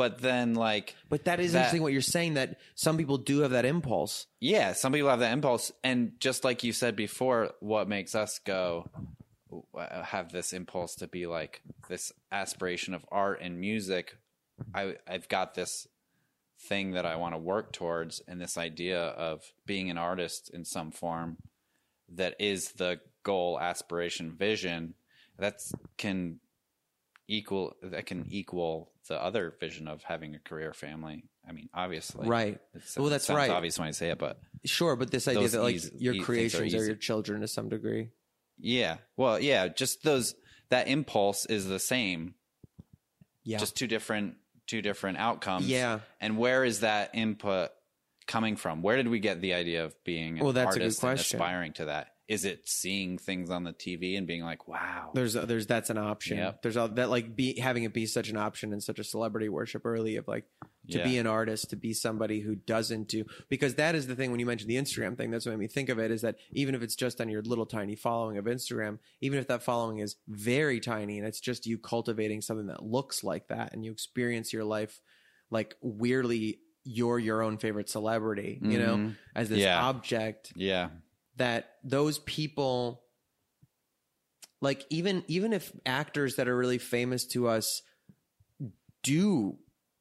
But then, like, But that is That- interesting what you're saying that some people do have that impulse. Yeah, some people have that impulse, and just like you said before, what makes us go uh, have this impulse to be like this aspiration of art and music. I I've got this thing that I want to work towards, and this idea of being an artist in some form that is the goal, aspiration, vision. That's can equal that can mm-hmm. equal the other vision of having a career, family. I mean, obviously, Right. It Well, that's sounds right. obvious when I say it, but Sure, but this idea that like easy- your things are creations are, your children to some degree. Yeah. Well, yeah, just those that impulse is the same. Yeah. Just two different two different outcomes. Yeah. And where is that input coming from? Where did we get the idea of being an Well, that's a good question. aspiring to that? Is it seeing things on the TV and being like, "Wow." There's there's that's an option. Yep. There's all that like be having it be such an option and such a celebrity worship early of like to Yeah. be an artist, to be somebody who doesn't do because that is the thing when you mentioned the Instagram thing, that's what made me think of it is that even if it's just on your little tiny following of Instagram, even if that following is very tiny and it's just you cultivating something that looks like that and you experience your life like weirdly you're your own favorite celebrity, you know, Mhm. as this Yeah. object Yeah. That those people like even even if actors that are really famous to us do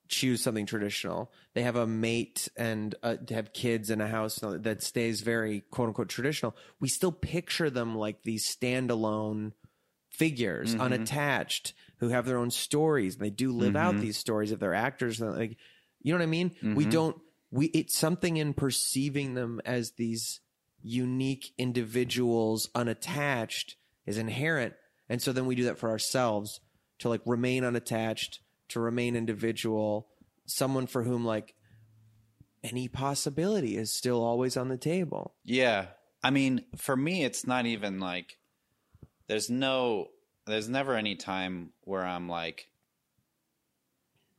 choose something traditional they have a mate and uh, have kids in a house that stays very quote unquote traditional we still picture them like these standalone figures, Mm-hmm. unattached, who have their own stories. And they do live out Mm-hmm. these stories if they're actors. Like, you know what I mean? We don't. We it's something in perceiving them as these unique individuals, unattached, is inherent, and so then we do that for ourselves to like remain unattached, to remain individual, someone for whom like any possibility is still always on the table. Yeah. I mean, for me, it's not even like there's no, there's never any time where I'm like,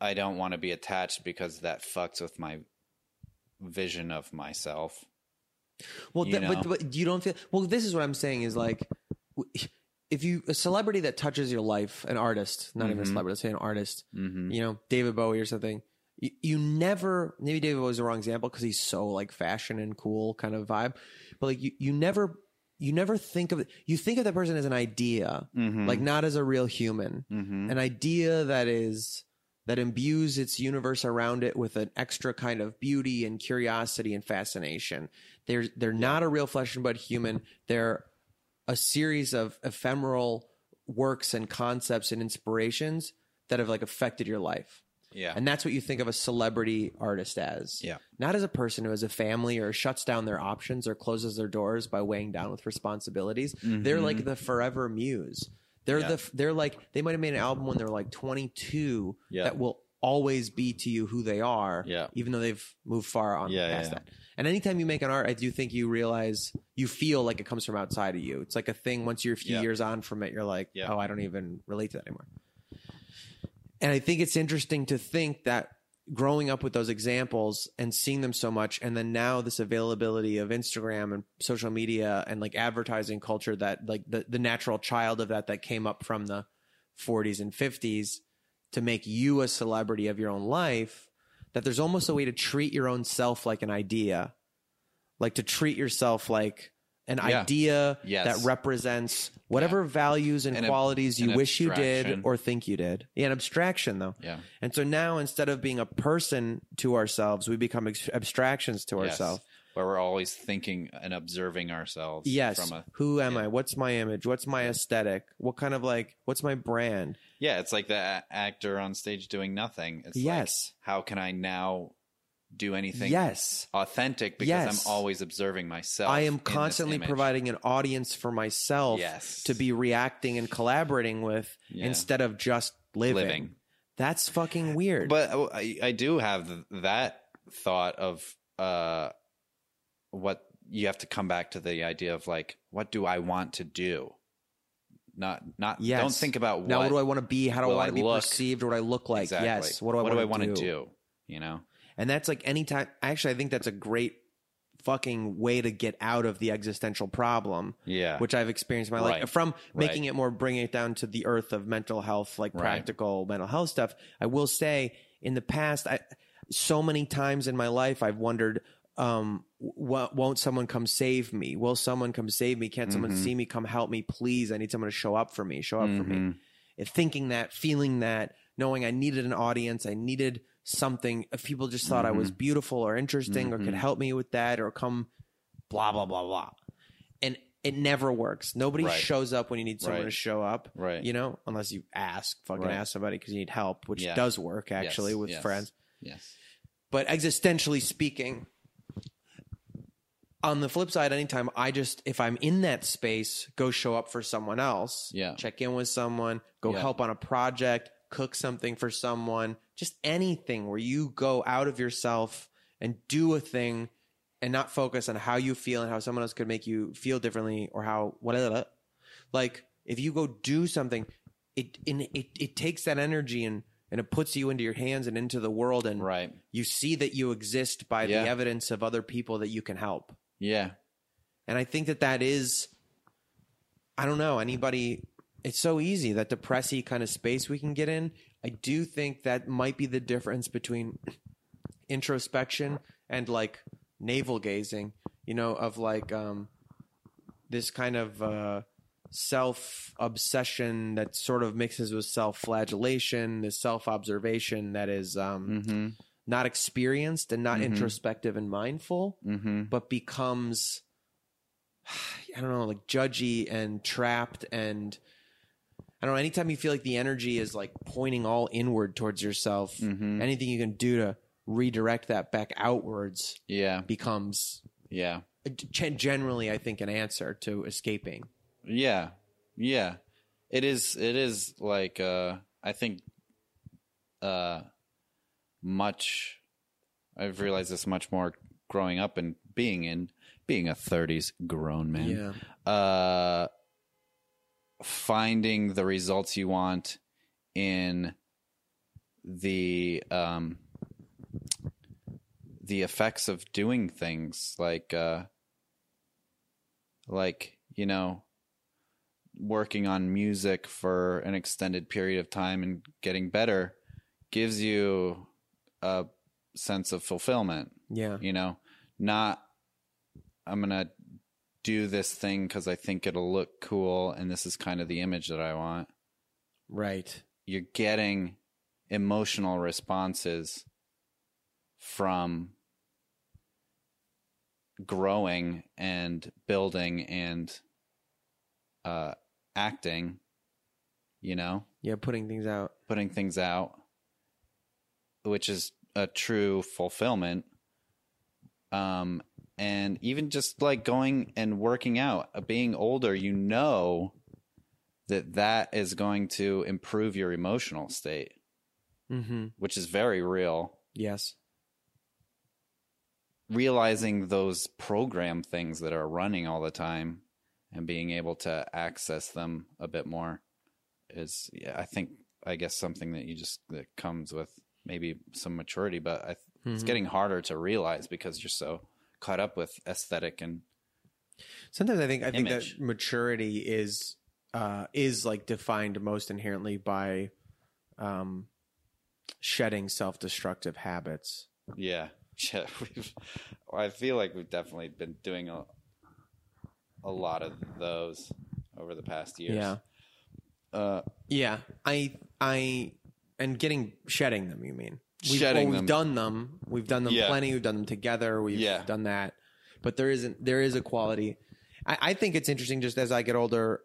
I don't want to be attached because that fucks with my vision of myself. Well, You th- but, but you don't feel. Well, this is what I'm saying is like, if you a celebrity that touches your life, an artist, not even a mm-hmm. celebrity, let's say an artist, mm-hmm. you know, David Bowie or something. You, you never maybe David Bowie's the wrong example because he's so like fashion and cool kind of vibe, but like you you never you never think of you think of that person as an idea, mm-hmm. like not as a real human, an idea that is that imbues its universe around it with an extra kind of beauty and curiosity and fascination. They're they're not a real flesh and blood human. They're a series of ephemeral works and concepts and inspirations that have like affected your life. Yeah. And that's what you think of a celebrity artist as. Yeah. Not as a person who has a family or shuts down their options or closes their doors by weighing down with responsibilities. They're like the forever muse. They're Mm-hmm. Yeah. the they're like they might have made an album when they're like 22 Yeah. that will always be to you who they are Yeah. even though they've moved far on Yeah, past yeah, that. And anytime you make an art, I do think you realize you feel like it comes from outside of you. It's like a thing once you're a few years on from it, you're like, oh, I don't even relate to that anymore. And I think it's interesting to think that growing up with those examples and seeing them so much, and then now this availability of Instagram and social media and like advertising culture that like the, the natural child of that that came up from the 40s and 50s to make you a celebrity of your own life, that there's almost a way to treat your own self like an idea, like to treat yourself like an Yeah. idea Yes. that represents whatever values and An ab- qualities you an wish you did or think you did. Yeah, an abstraction though. Yeah. And so now instead of being a person to ourselves, we become ex- abstractions to Yes. ourselves. Where we're always thinking and observing ourselves. Yes. From a, Who am yeah. I? What's my image? What's my aesthetic? What kind of like, what's my brand? yeah, it's like the a- actor on stage doing nothing. It's like, Yes. how can I now do anything Yes. authentic because Yes. I'm always observing myself. I am constantly providing an audience for myself Yes. to be reacting and collaborating with Yeah. instead of just living. Living. That's fucking weird. But uh, I, I do have that thought of uh, what you have to come back to the idea of like, what do I want to do? Not, not. yes. Don't think about now. What do I want to be? How do I want to be look? perceived? What do I look like? exactly. Yes. What do I want want to do? You know. And that's like anytime. Actually, I think that's a great fucking way to get out of the existential problem. Yeah. Which I've experienced in my life Right. from Right. making it more, bringing it down to the earth of mental health, like Right. practical mental health stuff. I will say in the past, I, so many times in my life, I've wondered, um, w- won't someone come save me? Will someone come save me? Can't someone Mm-hmm. see me? Come help me, please. I need someone to show up for me, show up for me Mhm. and thinking that, feeling that, knowing I needed an audience, I needed something. If people just thought I Mm-hmm. was beautiful or interesting or could help me with that or come, blah blah blah blah, and it never works. Nobody Right. shows up when you need someone Right. to show up, Right. You know, unless you ask, fucking Right. ask somebody because you need help, which Yeah. does work actually Yes, with yes, friends. Yes. But existentially speaking, on the flip side, anytime I just, if I'm in that space, go show up for someone else, Yeah. check in with someone, go Yeah. help on a project, cook something for someone, just anything where you go out of yourself and do a thing and not focus on how you feel and how someone else could make you feel differently or how whatever. Like if you go do something, it in it it takes that energy and and it puts you into your hands and into the world and Right. you see that you exist by Yeah. the evidence of other people that you can help. Yeah. And I think that that is, I don't know, anybody, it's so easy that depressy kind of space we can get in. I do think that might be the difference between introspection and like navel gazing, you know, of like um, this kind of uh, self obsession that sort of mixes with self flagellation, this self observation that is um, Mm-hmm. Not experienced and not Mhm. introspective and mindful Mm-hmm. but becomes [sighs] I don't know, like judgy and trapped and I don't know. Anytime you feel like the energy is like pointing all inward towards yourself, Mhm. anything you can do to redirect that back outwards Yeah. becomes Yeah. generally, I think, an answer to escaping. Yeah. Yeah. It is it is like uh I think uh much I've realized this much more growing up and being in being a 30s grown man. Uh finding the results you want in the um the effects of doing things like uh like you know working on music for an extended period of time and getting better gives you a sense of fulfillment Yeah. you know not i'm gonna do this thing because i think it'll look cool and this is kind of the image that i want Right. you're getting emotional responses from growing and building and uh acting you know Yeah. Putting things out. putting things out which is a true fulfillment um and even just like going and working out uh, being older you know that that is going to improve your emotional state Mm-hmm. which is very real Yes. realizing those program things that are running all the time and being able to access them a bit more is yeah, I think I guess something that you just that comes with maybe some maturity but I, it's Mhm. getting harder to realize because you're so caught up with aesthetic and Sometimes I think I think that maturity is uh, is like defined most inherently by um, shedding self destructive habits. yeah [laughs] yeah we've, I feel like we've definitely been doing a a lot of those over the past years Yeah. uh Yeah, I I and getting shedding them. You mean we've, Shedding well, them. We've done them. We've done them Yeah. plenty. We've done them together. We've Yeah. done that. But there isn't. There is a quality. I, I think it's interesting. Just as I get older,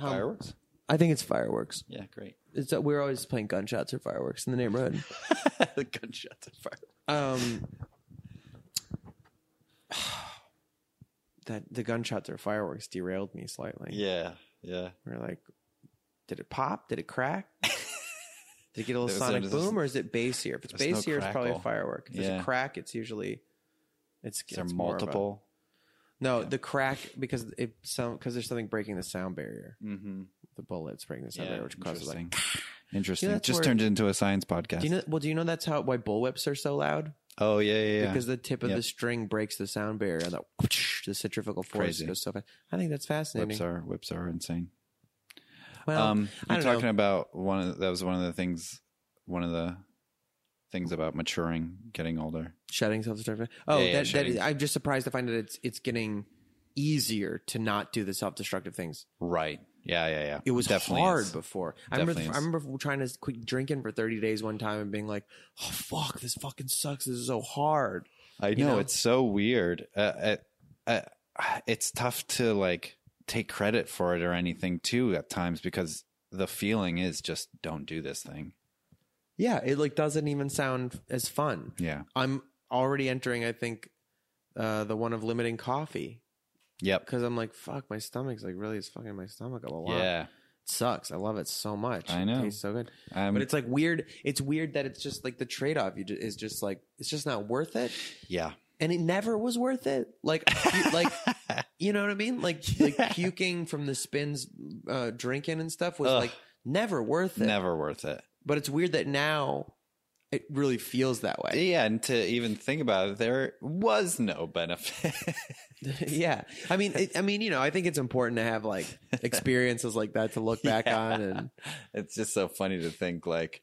fireworks I think it's fireworks. yeah great It's that we're always playing gunshots or fireworks in the neighborhood. [laughs] the gunshots and fireworks Um, [sighs] that the gunshots or fireworks derailed me slightly. Yeah, yeah. We're like, did it pop? Did it crack? It get a little There's- sonic there's- boom, or is it bassier? If it's bassier, no it's probably a firework. If there's Yeah. a crack, it's usually it's, Is there it's more of a- multiple? no, the crack because it sound because there's something breaking the sound barrier. Mm-hmm. The bullets breaking the sound Yeah, barrier, which causes like. interesting. [laughs] Interesting. that's Just where- turned into a science podcast. Do you know? Well, do you know that's how why bullwhips are so loud? oh yeah, yeah, yeah. Because the tip of Yep. the string breaks the sound barrier, and that [laughs] the centrifugal force Crazy. goes so fast. I think that's fascinating. whips are whips are insane. Well, um, you're don't know. talking about one of the, that was one of the things, one of the things about maturing, getting older. shedding self-destructive. Oh, Yeah, yeah, that, that shedding. I'm just surprised to find that it's it's getting easier to not do the self-destructive things. Right. Yeah, yeah, yeah. It was Definitely hard is. before. I remember I remember trying to quit drinking for 30 days one time and being like, "Oh fuck, this fucking sucks. This is so hard." I you know, know? it's so weird. Uh, uh, uh, it's tough to like take credit for it or anything too at times because the feeling is just don't do this thing. Yeah, it like doesn't even sound as fun. Yeah. I'm already entering I think uh the one of limiting coffee Yep. cuz I'm like, "Fuck, my stomach's like really is fucking my stomach up a lot." Yeah. It sucks. I love it so much. I know. It tastes so good. Um, But it's like weird. It's weird that it's just like the trade off. You ju- is just like it's just not worth it, yeah. and it never was worth it. Like, you- like you know what I mean? Like, [laughs] like puking from the spins, uh, drinking and stuff was Ugh. like never worth it. Never worth it. But it's weird that now it really feels that way. Yeah, and to even think about it, there was no benefit. [laughs] yeah, I mean, it, I mean, you know, I think it's important to have like [laughs] experiences like that to look back Yeah. on, and it's just so funny to think like,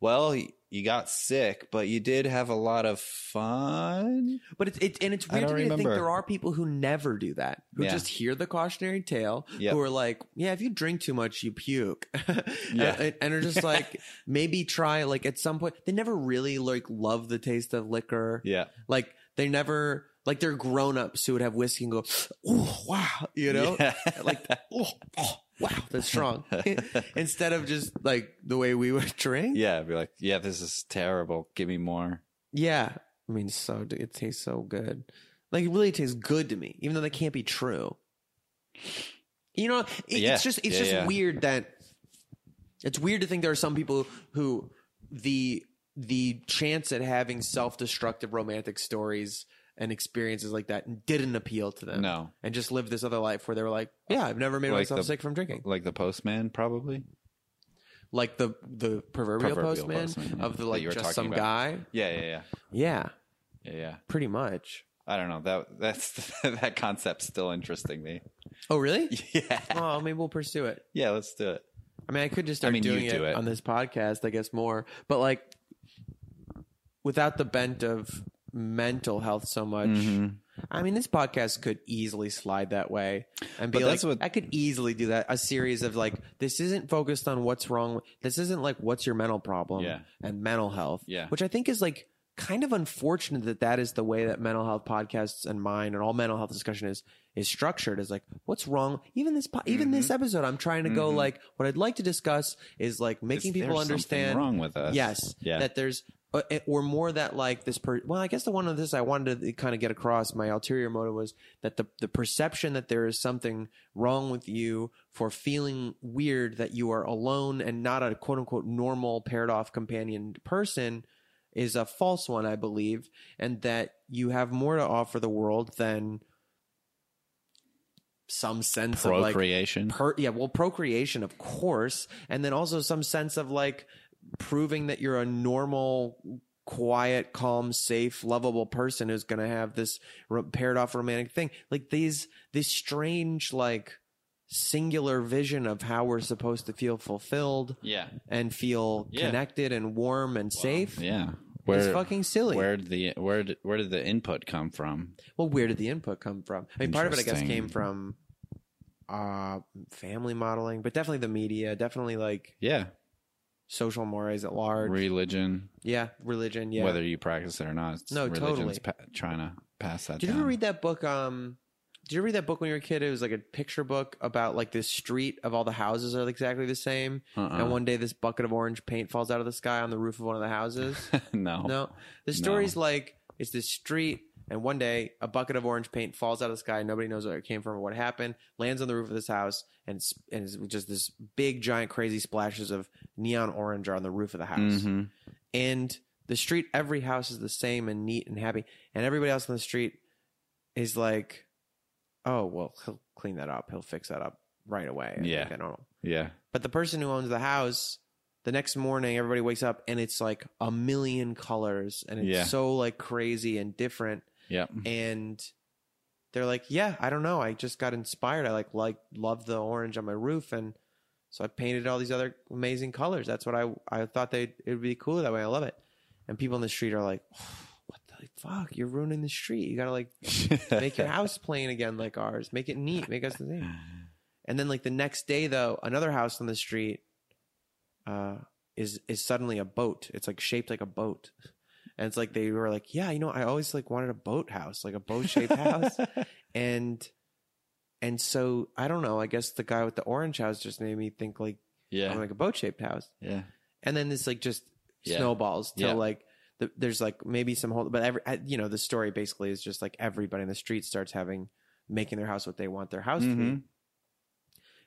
well, you got sick, but you did have a lot of fun. But it's it, and it's weird to me to think there are people who never do that, who Yeah. just hear the cautionary tale, Yep. who are like, "Yeah, if you drink too much, you puke," [laughs] Yeah. and, and are just [laughs] like, maybe try like at some point. They never really like love the taste of liquor. Yeah. Like they never like they're grown ups who would have whiskey and go, "Oh wow," you know, Yeah. like oh, oh. Wow, that's strong. [laughs] [laughs] Instead of just like the way we would [laughs] drink. Yeah, be like, yeah, this is terrible. Give me more. Yeah. I mean, so it tastes so good. Like it really tastes good to me, even though that can't be true. You know, it- Yeah. it's just it's Yeah, just yeah. weird that it's weird to think there are some people who the the chance at having self-destructive romantic stories and experiences like that didn't appeal to them. No. And just lived this other life where they were like, yeah, I've never made Like myself the- sick from drinking. Like the postman, probably. Like the the proverbial, Proverbial postman, postman, yeah, of the like just some about. guy. Yeah, yeah, yeah, Yeah, yeah, yeah. pretty much. I don't know. That that's [laughs] that concept's still interesting me. Oh, really? [laughs] Yeah, oh, maybe we'll pursue it. yeah. Let's do it. I mean, I could just start mean, you doing do it, it. on this podcast, I guess more, but like without the bent of mental health so much. Mm-hmm. I mean, this podcast could easily slide that way and be But like, that's what- I could easily do that. A series of like, this isn't focused on what's wrong. This isn't like what's your mental problem Yeah. and mental health. Yeah. which I think is like kind of unfortunate that that is the way that mental health podcasts and mine and all mental health discussion is is structured. Is like, what's wrong? Even this, po- even Mm-hmm. this episode, I'm trying to go like, what I'd like to discuss is like making Is people understand wrong with us? Yes, Yeah. that there's Uh, or more that like this per well i guess the one of this i wanted to kind of get across my ulterior motive was that the the perception that there is something wrong with you for feeling weird that you are alone and not a quote unquote normal paired off companion person is a false one i believe and that you have more to offer the world than some sense of like Procreation. yeah well procreation of course and then also some sense of like proving that you're a normal quiet calm safe lovable person who's going to have this paired off romantic thing. Like these this strange like singular vision of how we're supposed to feel fulfilled yeah, and feel Yeah. connected and warm and safe yeah. it's fucking silly. Where did the where did where did the input come from? well where did the input come from? I mean part of it i guess came from uh family modeling but definitely the media definitely like Yeah, social mores at large. religion. yeah, religion. Yeah. Whether you practice it or not, it's No, religion's totally. pa- trying to pass that. did you ever read that book? Um, did you read that book when you were a kid? It was like a picture book about like this street of all the houses are exactly the same. Uh-uh. And one day, this bucket of orange paint falls out of the sky on the roof of one of the houses. [laughs] no, no, the story's like it's this street, and one day a bucket of orange paint falls out of the sky. Nobody knows where it came from or what happened. Lands on the roof of this house, and it's, and it's just this big, giant, crazy splashes of neon orange are on the roof of the house. Mhm. and the street every house is the same and neat and happy and everybody else on the street is like oh well he'll clean that up he'll fix that up right away I Yeah. think, I don't Yeah, but the person who owns the house the next morning everybody wakes up and it's like a million colors and it's Yeah. so like crazy and different yeah, and they're like yeah i don't know. I just got inspired. I like like love the orange on my roof. And so i painted all these other amazing colors. That's what i i thought they it would be cool that way. I love it. And people in the street are like what the fuck? You're ruining the street. You gotta like [laughs] make your house plain again like ours. Make it neat. Make us the same and then like the next day though another house on the street uh is is suddenly a boat. It's like shaped like a boat and it's like they were like yeah you know i always like wanted a boat house like a boat shaped house [laughs] and and so i don't know i guess the guy with the orange house just made me think like yeah, i'm like a boat shaped house yeah. and then this like just Yeah. snowballs till Yeah. like the, there's like maybe some whole but every you know the story basically is just like everybody in the street starts having making their house what they want their house to be Mhm.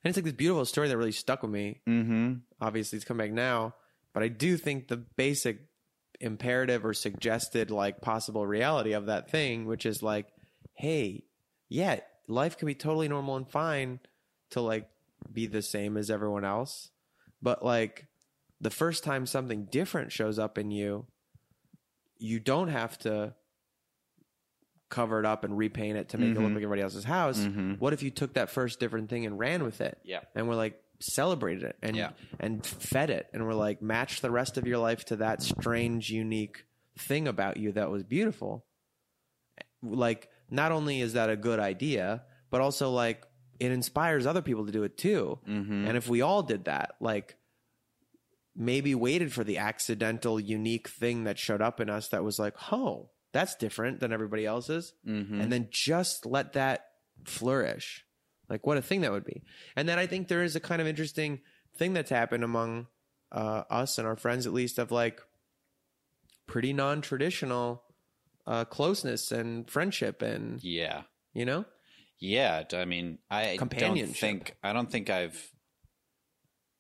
and it's like this beautiful story that really stuck with me Mm-hmm. obviously it's come back now but i do think the basic imperative or suggested like possible reality of that thing which is like hey yeah life can be totally normal and fine to like be the same as everyone else but like the first time something different shows up in you you don't have to cover it up and repaint it to make it look Mhm. like everybody else's house Mhm. what if you took that first different thing and ran with it Yeah. and we're like celebrated it and Yeah. and fed it and we're like match the rest of your life to that strange unique thing about you that was beautiful like not only is that a good idea but also like it inspires other people to do it too Mm-hmm. and if we all did that like maybe waited for the accidental unique thing that showed up in us that was like oh that's different than everybody else's Mm-hmm. and then just let that flourish Like what a thing that would be. And then I think there is a kind of interesting thing that's happened among uh, us and our friends, at least, of like pretty non traditional uh, closeness and friendship and, Yeah. you know? Yeah, I mean, I don't think I don't think I've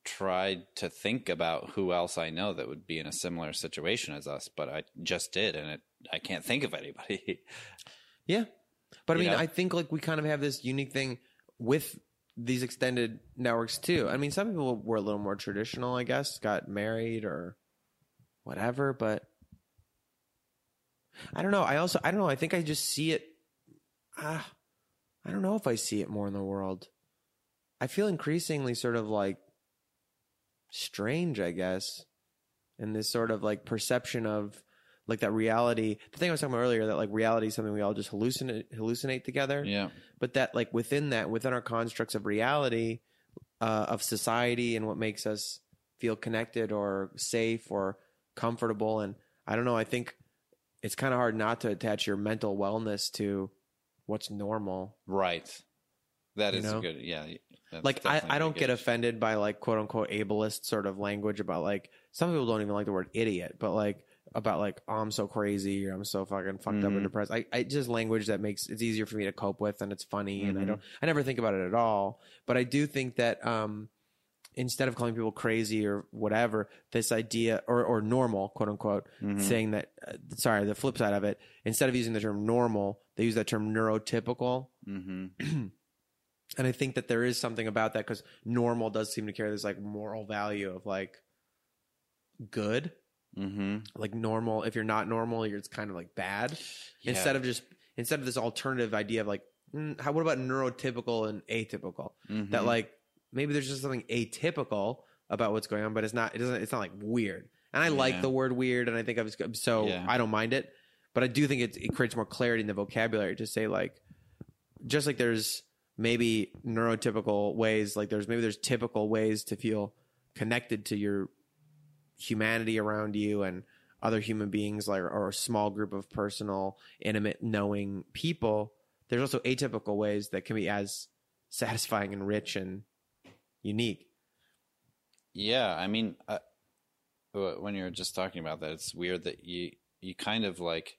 tried to think about who else I know that would be in a similar situation as us, but I just did, and it I can't think of anybody. [laughs] Yeah. But I You mean, know? I think like we kind of have this unique thing with these extended networks too. I mean, some people were a little more traditional, I guess, got married or whatever, but I don't know. I also I don't know. I think I just see it ah I don't know if I see it more in the world. I feel increasingly sort of like strange, I guess, in this sort of like perception of like that reality. The thing I was talking about earlier, that like reality is something we all just hallucinate hallucinate together. yeah, But that like within that, within our constructs of reality, uh, of society, and what makes us feel connected or safe or comfortable, and I don't know. I think it's kind of hard not to attach your mental wellness to what's normal. right. That is You know? good. Yeah, like I, I don't get offended by like quote unquote ableist sort of language about like some people don't even like the word idiot, but like about like oh, I'm so crazy or I'm so fucking fucked up and Mhm. depressed. I, I just language that makes it's easier for me to cope with and it's funny and I Mhm. don't I never think about it at all. But I do think that um instead of calling people crazy or whatever, this idea or or normal quote unquote Mhm. saying that uh, sorry the flip side of it instead of using the term normal they use that term neurotypical Mm-hmm. [clears throat] and I think that there is something about that because normal does seem to carry this like moral value of like good, Mhm. like normal. If you're not normal, you're it's kind of like bad. Yeah. Instead of just instead of this alternative idea of like, mm, how what about neurotypical and atypical? Mhm. That like maybe there's just something atypical about what's going on, but it's not. It doesn't. It's not like weird. And I like the word weird, and I think I was so Yeah. I don't mind it. But I do think it, it creates more clarity in the vocabulary to say like, just like there's maybe neurotypical ways, like there's maybe there's typical ways to feel connected to your humanity around you and other human beings, like or a small group of personal, intimate, knowing people. There's also atypical ways that can be as satisfying and rich and unique. Yeah, I mean, uh, when you're just talking about that, it's weird that you you kind of like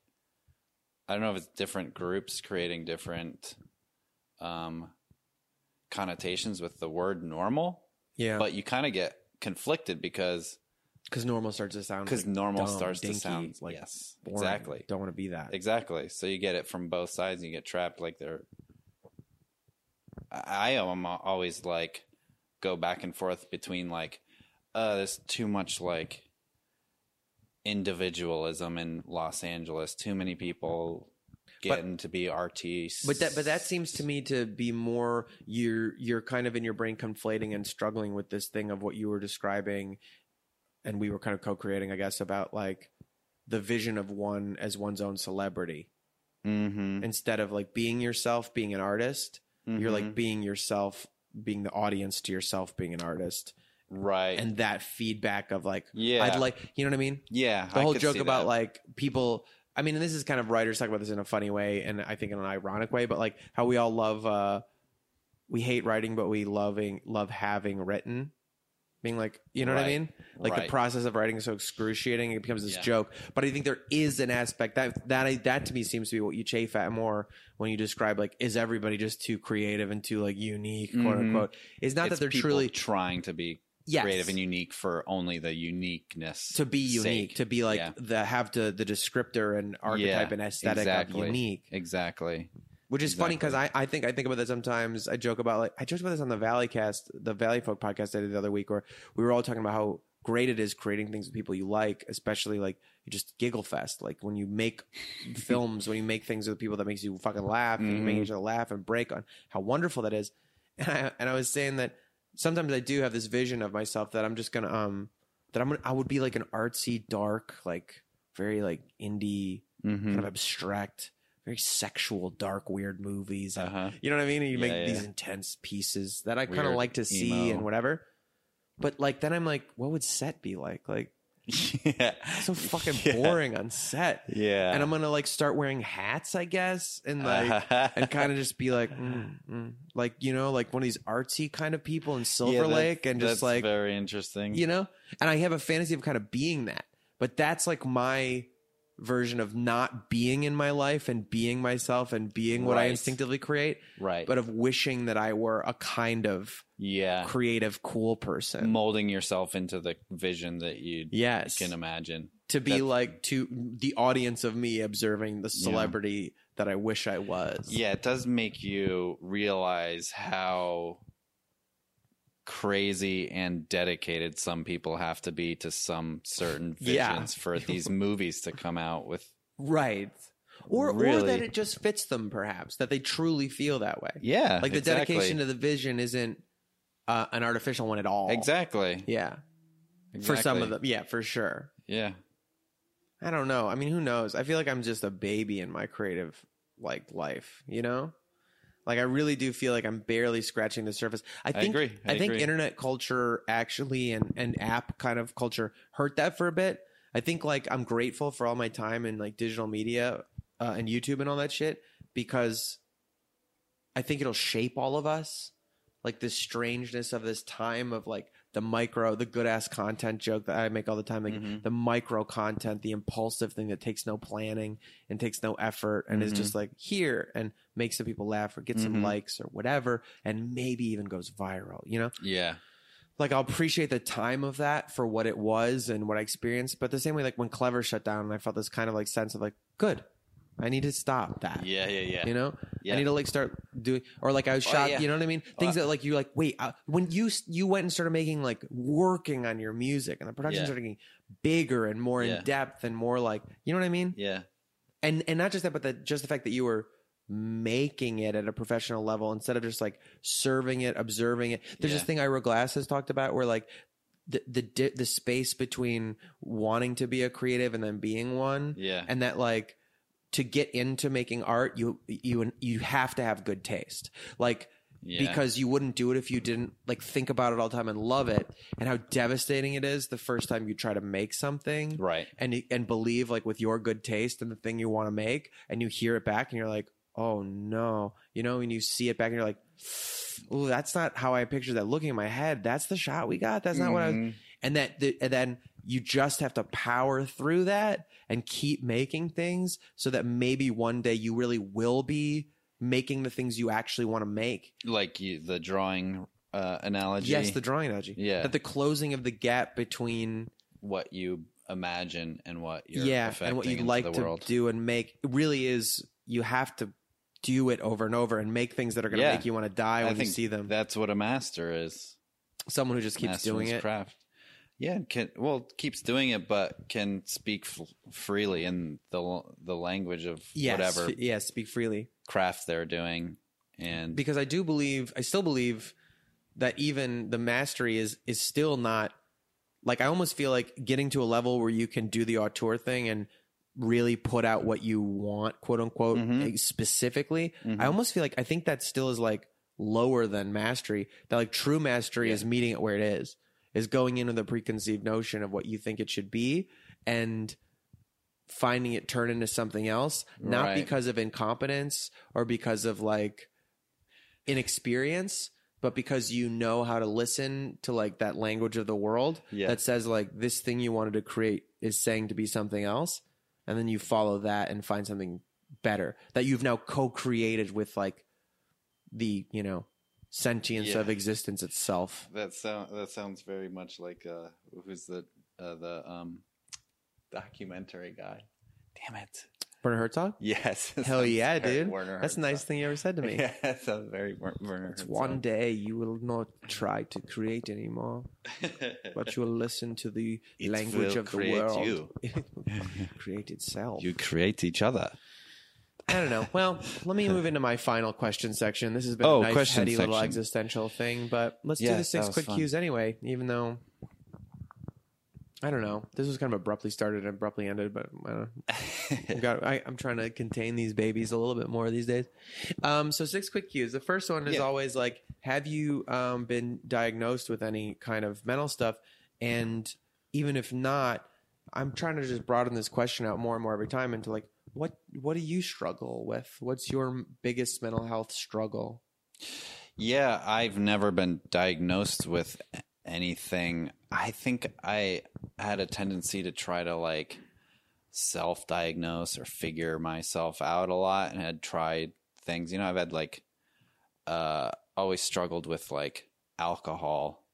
I don't know if it's different groups creating different um, connotations with the word normal, Yeah, but you kind of get conflicted because because normal starts to sound because like normal dumb, starts dinky, to sound like yes, boring. exactly, Don't want to be that. exactly. So you get it from both sides, and you get trapped like they're. I am always like go back and forth between like, uh, there's too much like individualism in Los Angeles. Too many people getting to be artists. But that but that seems to me to be more you're you're kind of in your brain conflating and struggling with this thing of what you were describing and we were kind of co-creating I guess about like the vision of one as one's own celebrity Mm-hmm. instead of like being yourself being an artist you're like being yourself being the audience to yourself being an artist right. and that feedback of like Yeah. I'd like you know what I mean yeah, the whole joke about that. like people i mean and this is kind of writers talk about this in a funny way and i think in an ironic way but like how we all love uh we hate writing but we loving love having written being like you know what i mean like the process of writing is so excruciating it becomes this Yeah. joke but i think there is an aspect that that that to me seems to be what you chafe at more when you describe like is everybody just too creative and too like unique quote Mhm. unquote it's not It's that they're truly trying to be yes, creative and unique for only the uniqueness to be unique sake. to be like Yeah. the have the the descriptor and archetype Yeah, and aesthetic exactly. of unique exactly. Which is funny because I, I think I think about that sometimes. I joke about like I joked about this on the Valley Cast, the Valley Folk podcast I did the other week, where we were all talking about how great it is creating things with people you like, especially like you just giggle fest. Like when you make [laughs] films, when you make things with people that makes you fucking laugh, and you make Mhm. each other laugh and break on how wonderful that is. And I and I was saying that sometimes I do have this vision of myself that I'm just gonna um that I'm gonna I would be like an artsy, dark, like very like indie, Mm-hmm. kind of abstract, very sexual, dark, weird movies. and- Uh-huh. you know what I mean? And you Yeah, make yeah. these intense pieces that I kind of like to see emo. and whatever. But like then I'm like, what would set be like? Like [laughs] yeah. so fucking [laughs] Yeah. boring on set. Yeah. And I'm gonna like start wearing hats, I guess, and [laughs] like and kind of just be like, mm, mm. like you know, like one of these artsy kind of people in Silver Yeah, Lake, and just that's like very interesting. you know. And I have a fantasy of kind of being that, but that's like my version of not being in my life and being myself and being what I instinctively create, right. but of wishing that I were a kind of yeah. creative, cool person. Molding yourself into the vision that you Yes. can imagine. to be That's- like to the audience of me observing the celebrity that I wish I was. Yeah, it does make you realize how crazy and dedicated some people have to be to some certain [laughs] Yeah. visions for [laughs] these movies to come out with. Right. Or or that it just fits them perhaps, that they truly feel that way. Yeah, Like the exactly. dedication to the vision isn't uh, an artificial one at all. exactly. Yeah. For some of them. Yeah, for sure. Yeah, I don't know. I mean, who knows? I feel like I'm just a baby in my creative like life, you know? Like I really do feel like I'm barely scratching the surface. I think agree. I think agree. internet culture actually and and app kind of culture hurt that for a bit. I think like I'm grateful for all my time in like digital media uh, and YouTube and all that shit because I think it'll shape all of us. Like this strangeness of this time of like the micro, the good ass content joke that I make all the time, like Mhm. the micro content, the impulsive thing that takes no planning and takes no effort and is Mhm. just like here and makes some people laugh or get some Mhm. likes or whatever and maybe even goes viral, you know? yeah, Like I'll appreciate the time of that for what it was and what I experienced, but the same way like when Clever shut down and I felt this kind of like sense of like, good. I need to stop that. yeah, yeah, yeah. You know, Yeah. I need to like start doing, or like I was Oh, shocked. yeah. You know what I mean? Things Well, that like you like. Wait, uh, when you you went and started making like working on your music, and the production Yeah. started getting bigger and more in depth and more like, you know what I mean? yeah, And and not just that, but the, just the fact that you were making it at a professional level instead of just like serving it, observing it. There's this thing Ira Glass has talked about where like. The, the the space between wanting to be a creative and then being one, yeah. and that like to get into making art you you you have to have good taste like yeah. because you wouldn't do it if you didn't like think about it all the time and love it and how devastating it is the first time you try to make something right. and and believe like with your good taste and the thing you want to make and you hear it back and you're like oh no you know and you see it back and you're like oh that's not how i pictured that looking in my head that's the shot we got that's not what i was Mhm. and that the, and then you just have to power through that and keep making things so that maybe one day you really will be making the things you actually want to make like you, the drawing uh, analogy. yes the drawing analogy Yeah. that the closing of the gap between what you imagine and what you're yeah and what you'd like to world. do and make really is you have to do it over and over and make things that are going to Yeah. make you want to die when you see them That's what a master is. someone who just keeps Master doing it Craft. Yeah, can well keeps doing it, but can speak f- freely in the the language of yes whatever yeah speak freely craft they're doing, and because I do believe I still believe that even the mastery is is still not like I almost feel like getting to a level where you can do the auteur thing and really put out what you want, quote unquote, Mhm. eh, specifically. Mhm. I almost feel like I think that still is like lower than mastery. That like true mastery Yeah. is meeting it where it is, is going into the preconceived notion of what you think it should be and finding it turn into something else, not Right. because of incompetence or because of like inexperience, but because you know how to listen to like that language of the world Yeah. that says like this thing you wanted to create is saying to be something else, and then you follow that and find something better that you've now co-created with like the you know sentience Yeah. of existence itself. that sound that sounds very much like uh, who's the uh, the um, documentary guy. Damn it! Werner Herzog. Yes, [laughs] Hell yeah, dude! Werner That's the nicest thing you ever said to me. [laughs] Yeah, sounds very Wer- Werner. It's Herzog. one day you will not try to create anymore, [laughs] but you will listen to the It language of the world. you. It create itself. you create each other. I don't know. Well, let me move into my final question section. This has been Oh, a nice, heady little existential thing, but let's Yeah, do the six quick fun. cues anyway. Even though I don't know, this was kind of abruptly started and abruptly ended, but I don't know. got, I, I'm trying to contain these babies a little bit more these days. Um, so six quick cues. The first one is Yeah. always like, have you um, been diagnosed with any kind of mental stuff? And even if not, I'm trying to just broaden this question out more and more every time into like what what do you struggle with? What's your biggest mental health struggle? Yeah, I've never been diagnosed with anything. I think I had a tendency to try to like self diagnose or figure myself out a lot and had tried things. You know, I've had like uh always struggled with like alcohol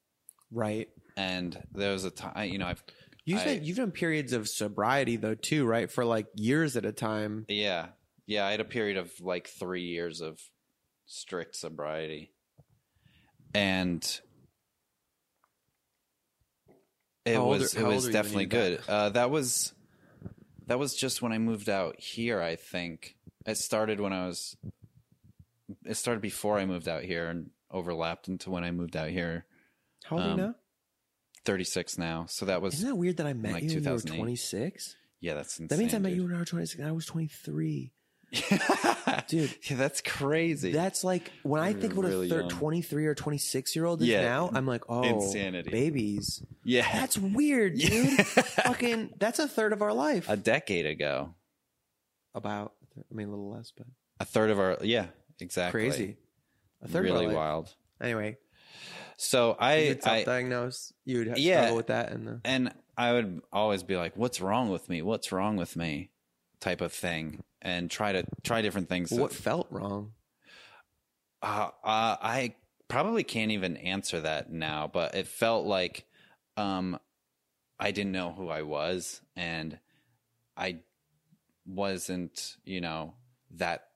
Right. and there was a time you know I've You've I- been, you've done periods of sobriety though too, right? For like years at a time. yeah yeah I had a period of like three years of strict sobriety and it How was are- it was are you when you definitely good uh, that was that was just when I moved out here I think it started when I was it started before I moved out here and overlapped into when I moved out here How old are you Um, now? 36 now so that was Isn't that weird that I met like you when you were 26? yeah that's insane That means I met dude. you when I was 26 and I was 23. Dude [laughs] yeah, that's crazy That's like when I You're think what really a thir- young. 23 or 26 year old is Yeah. now, I'm like, oh, Insanity. babies. yeah That's weird, [laughs] dude. Fucking, that's a third of our life. a decade ago About, I mean, a little less, but a third of our yeah exactly crazy. A third really of our life. wild Anyway, so i i self-diagnose. You would Yeah. struggle with that, and the and i would always be like what's wrong with me what's wrong with me type of thing and try to try different things what felt wrong. uh, uh, I probably can't even answer that now, but it felt like um, I didn't know who I was, and I wasn't, you know, that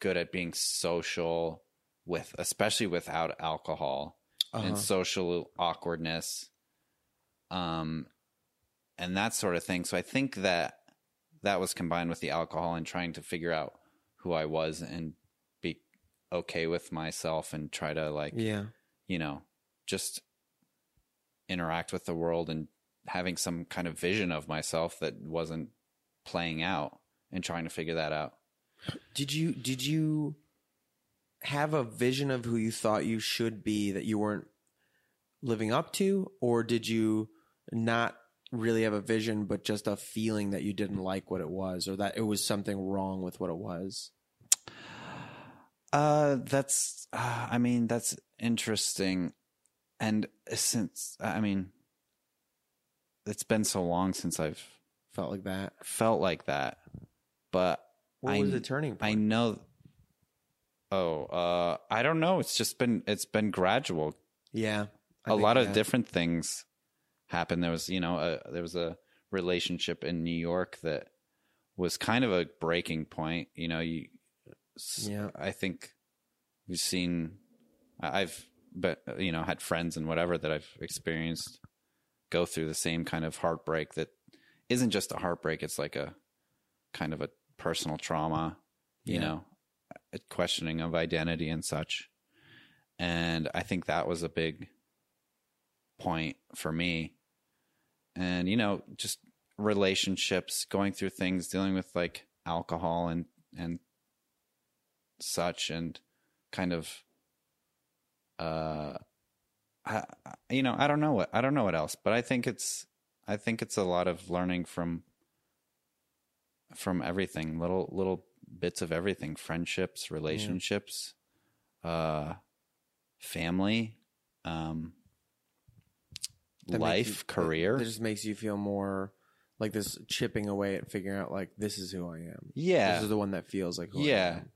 good at being social with, especially without alcohol Uh-huh. and social awkwardness, um, and that sort of thing. So I think that that was combined with the alcohol and trying to figure out who I was and be okay with myself and try to like Yeah, you know just interact with the world and having some kind of vision of myself that wasn't playing out and trying to figure that out. Did you did you have a vision of who you thought you should be that you weren't living up to, or did you not really have a vision, but just a feeling that you didn't like what it was, or that it was something wrong with what it was? Uh, that's, uh, I mean, that's interesting. And since, I mean, it's been so long since I've Felt like that. felt like that, but What I, was the turning point? I know. Oh, uh, I don't know. It's just been, it's been gradual. yeah, I a think lot of that- different things happened. There was, you know, a, there was a relationship in New York that was kind of a breaking point. You know, you, Yeah. I think we've seen, I've, but you know, had friends and whatever that I've experienced go through the same kind of heartbreak that isn't just a heartbreak. It's like a kind of a personal trauma, you Yeah. know, a questioning of identity and such. And I think that was a big point for me. And, you know, just relationships, going through things, dealing with like alcohol and, and such, and kind of, uh, I, you know, I don't know what, I don't know what else, but I think it's, I think it's a lot of learning from, from everything, little, little bits of everything, friendships, relationships, uh, family, um, that life, you- career. That just makes you feel more like this chipping away at figuring out like this is who I am. Yeah. This is the one that feels like who I Yeah. am.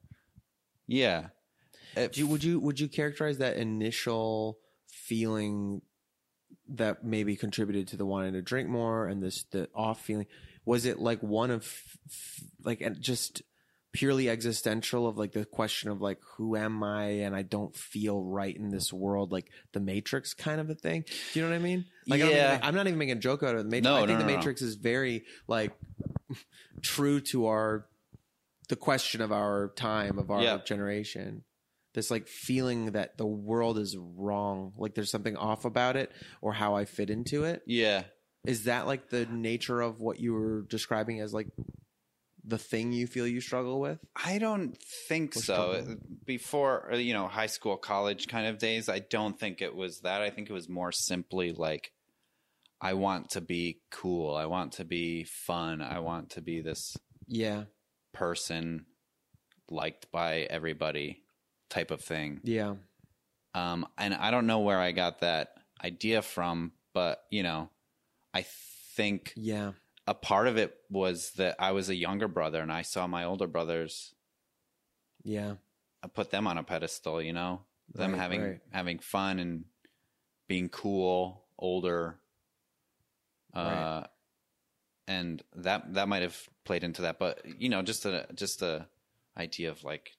Yeah. You, would you would you characterize that initial feeling that maybe contributed to the wanting to drink more and this the off feeling was it like one of f- like and just purely existential of like the question of like who am I and I don't feel right in this world like the Matrix kind of a thing. Do you know what I mean? Like I even, i'm not even making a joke out of the Matrix. No, I think no, the no, no. Matrix is very like [laughs] true to our the question of our time of our Yeah. generation this like feeling that the world is wrong like there's something off about it or how i fit into it yeah. is that like the nature of what you were describing as like the thing you feel you struggle with I don't think Or so. struggle. Before, uh, you know, high school, college kind of days, I don't think it was that. I think it was more simply like I want to be cool. I want to be fun. I want to be this Yeah. person liked by everybody type of thing. Yeah. Um, and I don't know where I got that idea from, but you know, I think Yeah. A part of it was that I was a younger brother and I saw my older brothers. Yeah. I put them on a pedestal, you know, them Right, having right. having fun and being cool, older. Uh, Right. and that that might have played into that, but you know, just a just a idea of like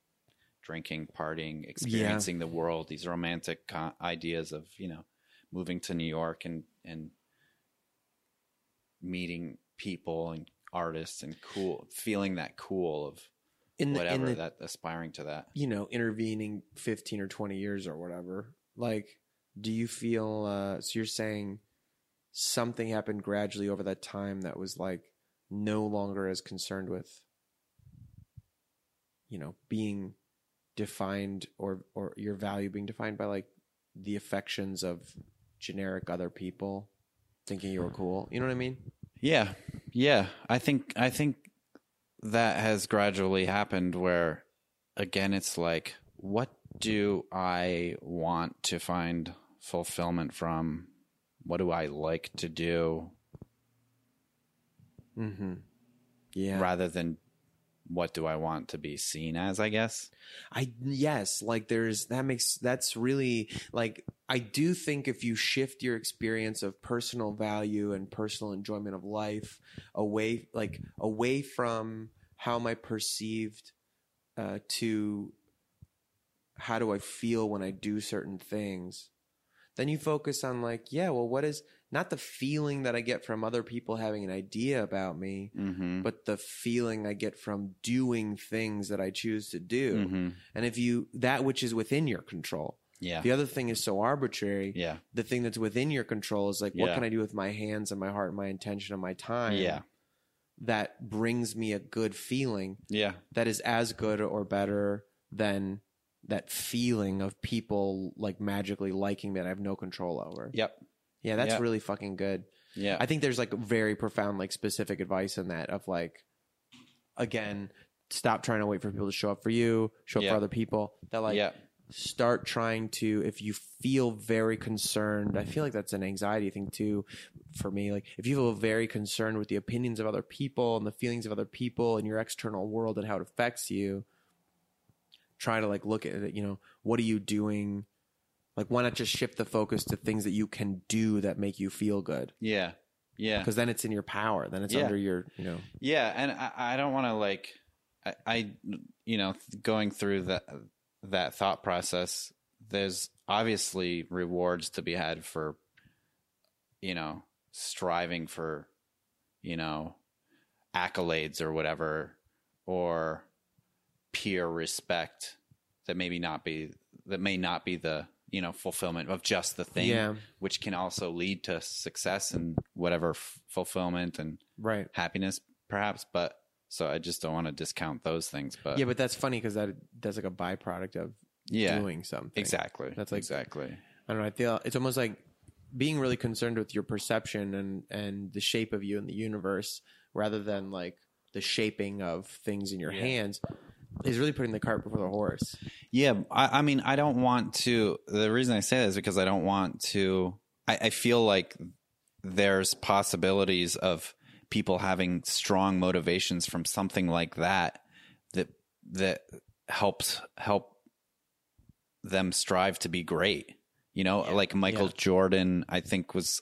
drinking, partying, experiencing the world. These romantic co- ideas of you know moving to New York and and meeting people and artists and cool, feeling that cool of In the, whatever in the that aspiring to that. you know, intervening 15 or 20 years or whatever, like, do you feel, uh, so you're saying something happened gradually over that time that was like no longer as concerned with, you know, being defined or, or your value being defined by like the affections of generic other people thinking you were cool. You know what I mean? Yeah, yeah. I think I think that has gradually happened. Where again, it's like, what do I want to find fulfillment from? What do I like to do, Mm-hmm. Yeah. rather than what do I want to be seen as? I guess. I yes, like there's that makes that's really like I do think if you shift your experience of personal value and personal enjoyment of life away like away from how am I perceived uh, to how do I feel when I do certain things, then you focus on like yeah, well, what is not the feeling that I get from other people having an idea about me, Mm-hmm. but the feeling I get from doing things that I choose to do. mm-hmm. And if you that which is within your control, Yeah. the other thing is so arbitrary. Yeah. The thing that's within your control is like, what Yeah. can I do with my hands and my heart and my intention and my time? Yeah. That brings me a good feeling Yeah. that is as good or better than that feeling of people like magically liking me that I have no control over. Yep. Yeah, that's Yeah. really fucking good. Yeah. I think there's like very profound, like specific advice in that of like, again, stop trying to wait for people to show up for you, show up Yeah. for other people. That like yeah. start trying to if you feel very concerned. I feel like that's an anxiety thing too for me. Like if you feel very concerned with the opinions of other people and the feelings of other people and your external world and how it affects you, try to like look at it. You know, what are you doing? Like, why not just shift the focus to things that you can do that make you feel good? Yeah. Yeah. because then it's in your power. Then it's Yeah. under your, you know. Yeah, and I, I don't want to like, I, I, you know, going through that that thought process. There's obviously rewards to be had for, you know, striving for, you know, accolades or whatever, or peer respect. That maybe not be that may not be the you know fulfillment of just the thing, Yeah. which can also lead to success and whatever f- fulfillment and Right. happiness perhaps but so i just don't want to discount those things but Yeah, but that's funny because that that's like a byproduct of yeah doing something. exactly That's like- exactly I don't know. I feel it's almost like being really concerned with your perception and and the shape of you in the universe, rather than like the shaping of things in your Yeah. hands, is really putting the cart before the horse. yeah I, I mean i don't want to the reason i say that is because i don't want to I, I feel like there's possibilities of people having strong motivations from something like that that that helps help them strive to be great you know like michael Yeah. jordan i think was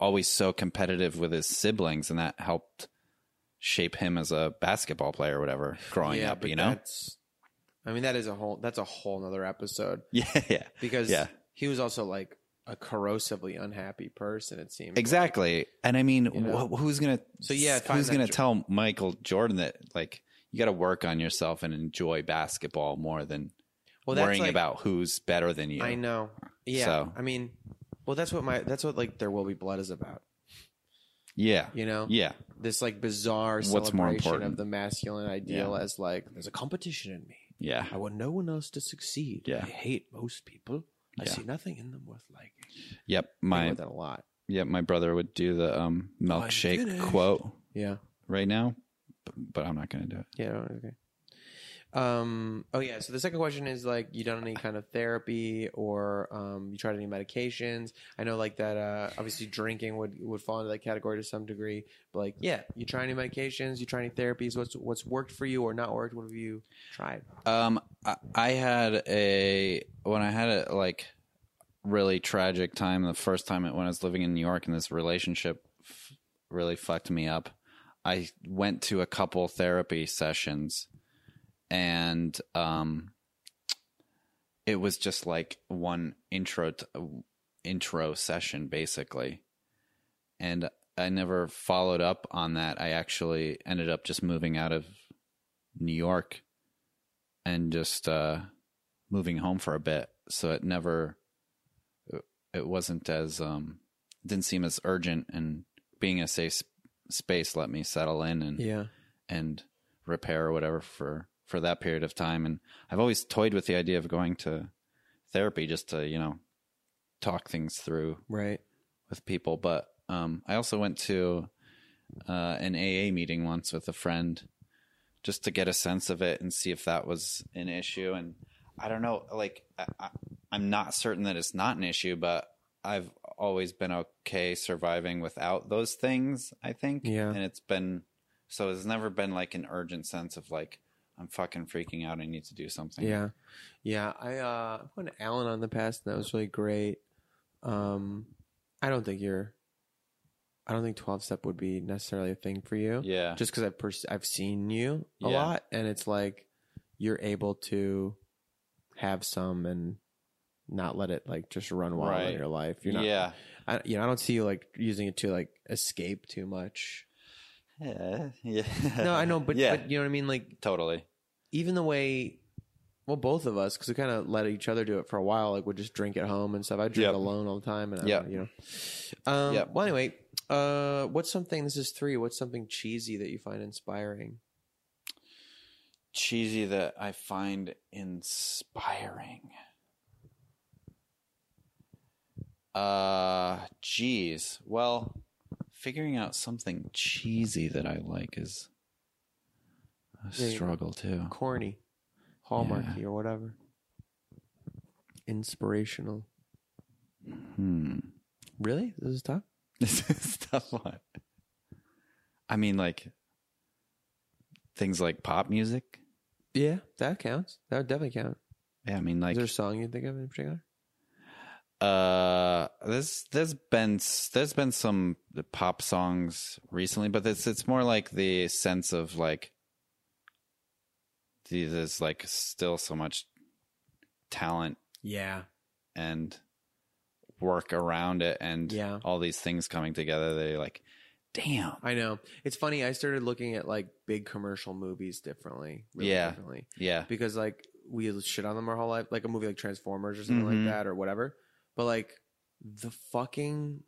always so competitive with his siblings and that helped shape him as a basketball player or whatever growing yeah, up you know that's. I mean, that is a whole. That's a whole nother episode [laughs] yeah yeah because Yeah. he was also like a corrosively unhappy person. It seems exactly and i mean You know? wh- who's gonna So, yeah, who's gonna tell michael jordan that like you got to work on yourself and enjoy basketball more than Well, worrying like- about who's better than you I know. Yeah. So- I mean, well, that's what my that's what like there will be blood is about. yeah You know, yeah this like bizarre What's more celebration important? of the masculine ideal as like there's a competition in me. yeah I want no one else to succeed. Yeah. I hate most people. I Yeah. see nothing in them worth liking. yep My my that a lot. Yeah, my brother would do the um, milkshake finished. quote Yeah. right now, but, but I'm not going to do it. Yeah. Okay. Um. Oh yeah. So the second question is like, you done any kind of therapy or um, you tried any medications? I know like that. Uh, obviously drinking would would fall into that category to some degree. But like, yeah, you try any medications? You try any therapies? What's what's worked for you or not worked? What have you tried? Um, I, I had a when I had a like really tragic time the first time when I was living in New York and this relationship f- really fucked me up. I went to a couple therapy sessions and um it was just like one intro t intro session basically. And I never followed up on that. I actually ended up just moving out of New York and just uh, moving home for a bit. So it never, it wasn't as, um, didn't seem as urgent. And being a safe space let me settle in and Yeah. and repair or whatever for for that period of time. And I've always toyed with the idea of going to therapy just to you know talk things through Right. with people. But um, I also went to uh, an AA meeting once with a friend just to get a sense of it and see if that was an issue. And I don't know, like, I, I, I'm not certain that it's not an issue, but I've always been okay surviving without those things, I think. Yeah. And it's been, so it's never been like an urgent sense of like, I'm fucking freaking out. I need to do something. Yeah, yeah. I uh, I Al-Anon the past, and that was really great. Um, I don't think you're. I don't think twelve step would be necessarily a thing for you. Yeah. Just because I've pers- I've seen you a Yeah. lot, and it's like you're able to have some and not let it like just run wild in your life. You're not. yeah. I, you know, I don't see you like using it to like escape too much. Yeah. [laughs] Yeah. No, I know, but yeah, but you know what I mean. Like totally. even the way well both of us because we kind of let each other do it for a while like we'd just drink at home and stuff i drink Yep. alone all the time and I, Yep. you know um Yep. well anyway uh what's something this is three what's something cheesy that you find inspiring cheesy that I find inspiring. Uh, geez. Well, figuring out something cheesy that I like is a Yeah, struggle too. corny hallmarky Yeah. or whatever inspirational Hmm. really this is tough [laughs] This is tough one. I mean, like things like pop music. yeah that counts that would definitely count Yeah, I mean, like, is there a song you think of in particular Uh, there's there's been there's been some pop songs recently, but it's it's more like the sense of like the, there's like still so much talent yeah and work around it, and Yeah. all these things coming together. They like, damn, i know it's funny i started looking at like big commercial movies differently really Yeah. differently yeah, because like we shit on them our whole life, like a movie like Transformers or something Mhm. like that or whatever. But like the fucking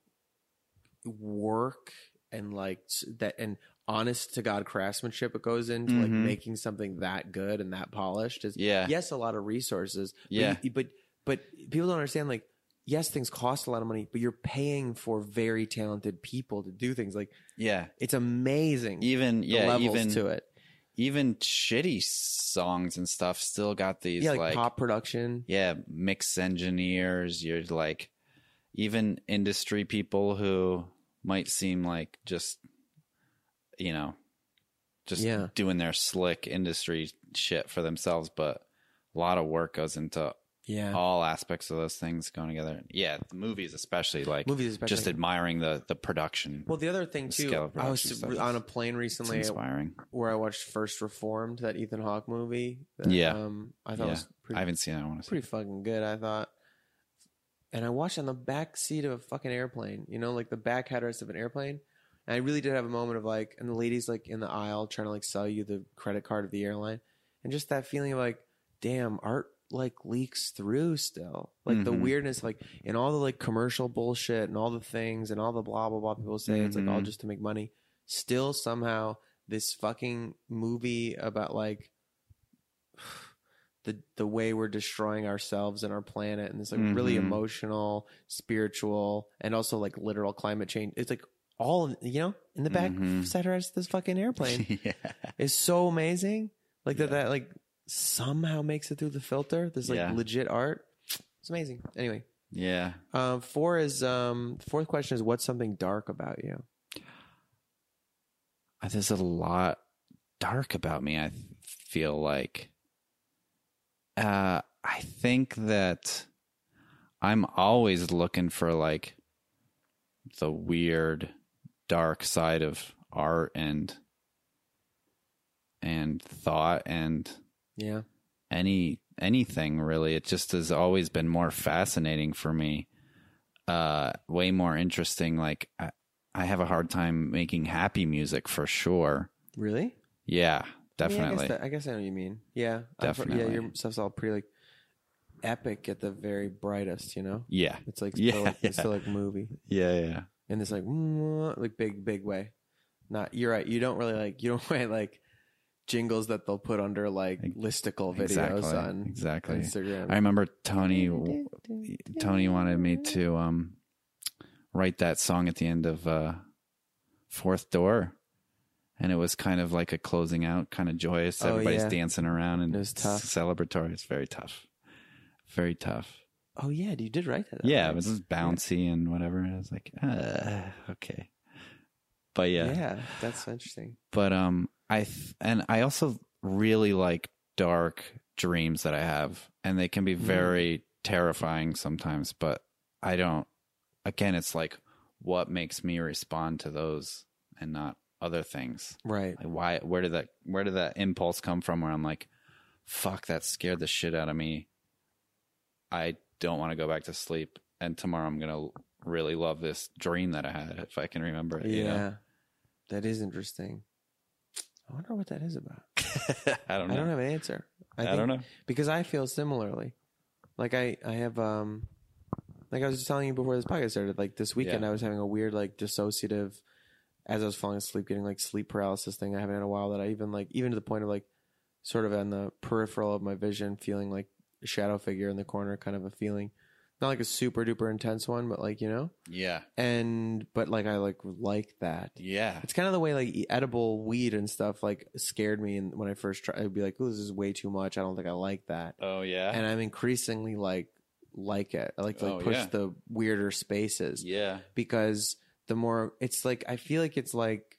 work and like that and honest to god craftsmanship it goes into like Mhm. making something that good and that polished is yeah, yes a lot of resources Yeah. you- but but people don't understand like yes things cost a lot of money but you're paying for very talented people to do things like yeah. it's amazing Even yeah, even to it even shitty songs and stuff still got these yeah like, like pop production yeah, mix engineers, you're like even industry people who might seem like just you know just Yeah. doing their slick industry shit for themselves, but a lot of work goes into yeah all aspects of those things going together. Yeah, the movies especially like Movies especially. just admiring the the production. Well, the other thing The too, I was on a plane recently inspiring. where I watched First Reformed, that Ethan Hawke movie. That, Yeah. um, I thought Yeah. was pretty, I haven't seen that one to see. pretty fucking good. I thought, and I watched on the back seat of a fucking airplane. You know, like the back headrest of an airplane. And I really did have a moment of like, and the ladies like in the aisle trying to like sell you the credit card of the airline, and just that feeling of like, damn, art like leaks through still. Like the Mhm. weirdness, like in all the like commercial bullshit and all the things and all the blah blah blah people say it's like all Mhm. just to make money. Still somehow this fucking movie about like the the way we're destroying ourselves and our planet and this like really Mhm. emotional, spiritual, and also like literal climate change. It's like all you know in the back Mhm. side of this fucking airplane [laughs] yeah. is so amazing. Like that that like somehow makes it through the filter. This like Yeah. legit art. It's amazing. Anyway, Yeah. um, four is um, fourth question is what's something dark about you? Uh, There's a lot dark about me, I feel like. Uh, I think that I'm always looking for like the weird, dark side of art and and thought and Yeah. any anything really. It just has always been more fascinating for me. Uh, way more interesting. Like I, I have a hard time making happy music for sure. Really? Yeah, Yeah, I, definitely. guess that, I guess I know what you mean. Yeah. Definitely. yeah, your stuff's all pretty like epic at the very brightest, you know? yeah, It's like [laughs] Yeah, still, like, it's yeah. still like movie yeah, yeah. And this like [laughs] like big big way. Not you're right. You don't really like you don't [laughs] write like jingles that they'll put under like listicle videos Exactly, on exactly. Instagram. I remember Tony. Tony wanted me to um, write that song at the end of uh, Fourth Door, and it was kind of like a closing out, kind of joyous. Oh, Everybody's yeah. dancing around and It was tough. celebratory. It's very tough, very tough. oh yeah, you did write that. Yeah, right? it was just bouncy and whatever. And I was like, uh, okay, but yeah. yeah. that's interesting. but um i th- and i also really like dark dreams that i have and they can be mm-hmm. very terrifying sometimes but i don't again it's like what makes me respond to those and not other things Right. like why where did that where did that impulse come from where i'm like fuck that scared the shit out of me i don't want to go back to sleep and tomorrow i'm gonna really love this dream that i had if i can remember it Yeah. you know? That is interesting. I wonder what that is about. [laughs] i don't know. I don't have an answer. I, think- don't know because I feel similarly. Like I, I have um, like I was just telling you before this podcast started. Like this weekend, Yeah. I was having a weird like dissociative, as I was falling asleep, getting like sleep paralysis thing I haven't had in a while. That I even like even to the point of like, sort of on the peripheral of my vision, feeling like a shadow figure in the corner, kind of a feeling, not like a super duper intense one, but like you know, Yeah. and but like I like like that. Yeah. It's kind of the way like edible weed and stuff like scared me, and when I first tried, I'd be like, "Oh, this is way too much. I don't think I like that." Oh yeah. And I'm increasingly like like it. I like to like Oh, push yeah. the weirder spaces yeah. because the more it's like I feel like it's like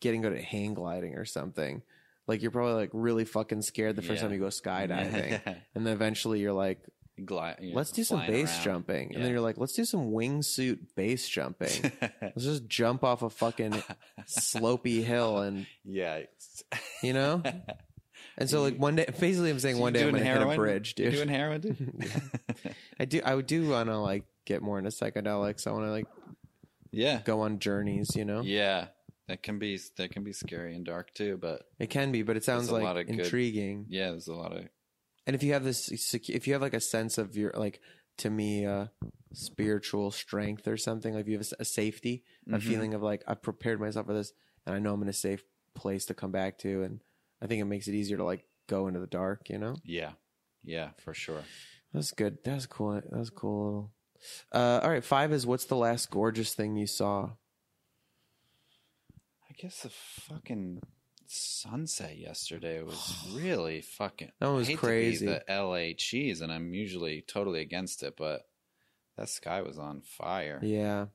getting good at hang gliding or something. Like you're probably like really fucking scared the first Yeah. time you go skydiving, [laughs] and then eventually you're like, Gli- you're "Let's do some base around. jumping," and then you're like, "Let's do some wingsuit base jumping." [laughs] Let's just jump off a fucking slopey hill and yeah. you know. [laughs] And so like one day, basically, I'm saying So one day I'm gonna hit a heroin? bridge, You dude. doing heroin, dude? [laughs] I do. I would do want to like get more into psychedelics. I want to like yeah. go on journeys. You know, Yeah. That can be that can be scary and dark too, but it can be, but it sounds There's a lot like of good- intriguing. yeah, there's a lot of And if you have this, if you have like a sense of your like, to me, uh, spiritual strength or something, like if you have a safety, a Mhm. feeling of like I've prepared myself for this, and I know I'm in a safe place to come back to, and I think it makes it easier to like go into the dark. You know. yeah. Yeah, for sure. That's good. That's cool. That's cool. Uh, all right. Five is what's the last gorgeous thing you saw? I guess the fucking sunset yesterday was [sighs] really fucking. That was I hate crazy. The LA cheese, and I'm usually totally against it, but that sky was on fire. Yeah,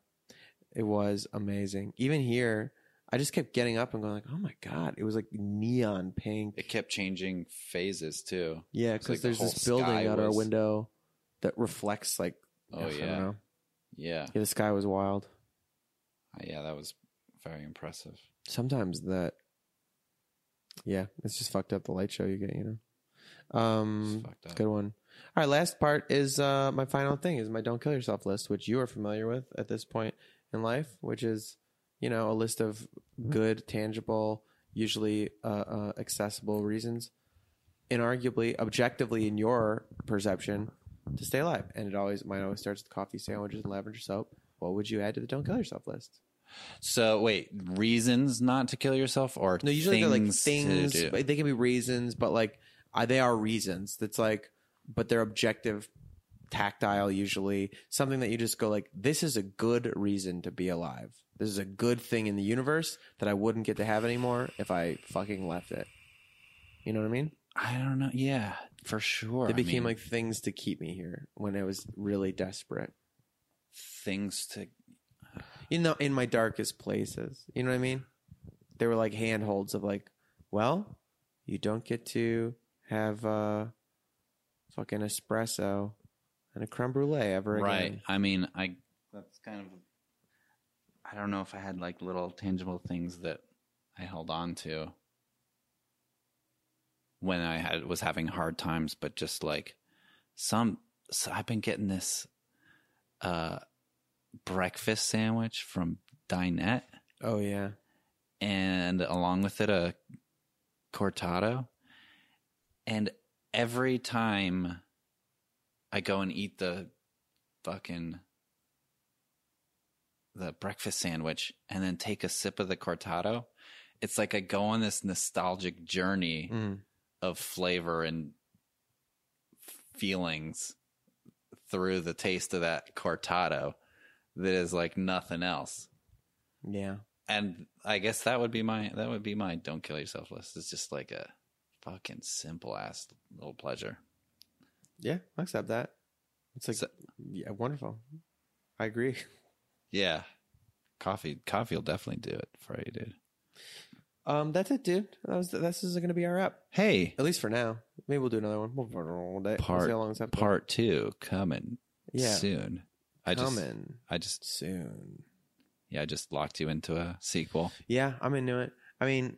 it was amazing. Even here, I just kept getting up and going like, "Oh my god!" It was like neon pink. It kept changing phases too. Yeah, because like the there's this building out our window that reflects like. Oh yeah, yeah, Yeah, the sky was wild. Uh, yeah. That was very impressive. Sometimes that. Yeah, it's just fucked up the light show you get. You know. Um. Good one. All right, last part is uh, my final thing is my don't kill yourself list, which you are familiar with at this point in life, which is you know a list of good, tangible, usually uh, uh, accessible reasons, inarguably, objectively in your perception, to stay alive. And it always mine always starts with coffee sandwiches and lavender soap. What would you add to the don't kill yourself list? So wait, reasons not to kill yourself, or No, usually they're like things to do? They can be reasons, but like I, they are reasons. That's like, but they're objective, tactile. Usually, something that you just go like, this is a good reason to be alive. This is a good thing in the universe that I wouldn't get to have anymore if I fucking left it. You know what I mean? I don't know. Yeah, for sure. They I became mean, like things to keep me here when I was really desperate. things to. You know, in my darkest places. You know what I mean? They were like handholds of like, well, you don't get to have uh fucking espresso and a creme brulee ever again. Right. I mean, I. That's kind of. I don't know if I had like little tangible things that I held on to when I had was having hard times, but just like some. So I've been getting this uh breakfast sandwich from Dinette. Oh yeah. and along with it a cortado. And every time I go and eat the fucking the breakfast sandwich and then take a sip of the cortado, it's like I go on this nostalgic journey Mm. of flavor and feelings through the taste of that cortado that is like nothing else Yeah. and I guess that would be my that would be my don't kill yourself list. It's just like a fucking simple ass little pleasure. Yeah, I accept that. It's like So- yeah, wonderful. I agree. Yeah, coffee coffee will definitely do it for you, dude. Um, that's it, dude. That was this is going to be our app, Hey, at least for now. Maybe we'll do another one. We'll put it all day. We'll part see how long this episode- part two coming Yeah. soon. I just coming I just soon. yeah I just locked you into a sequel. Yeah, I'm into it. I mean,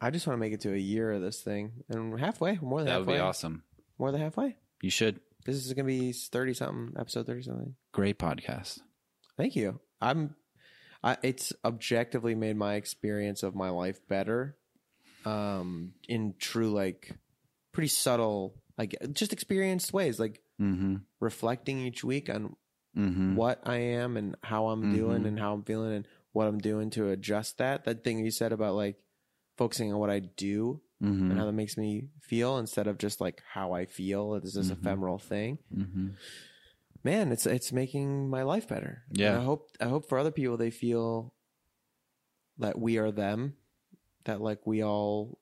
I just want to make it to a year of this thing, and we're halfway. More than halfway. That would be awesome. More than halfway. You should This is going to be thirty something, episode thirty something. great podcast. Thank you. I'm. I, it's objectively made my experience of my life better. Um, in true like, pretty subtle like just experienced ways, like Mm-hmm. reflecting each week on Mm-hmm. what I am and how I'm doing Mhm. and how I'm feeling and what I'm doing to adjust that. That thing you said about like focusing on what I do Mm-hmm. and how that makes me feel instead of just like how I feel. It's this Mhm. ephemeral thing. Mm-hmm. Man, it's it's making my life better. And Yeah. I hope I hope for other people they feel that we are them, that like we all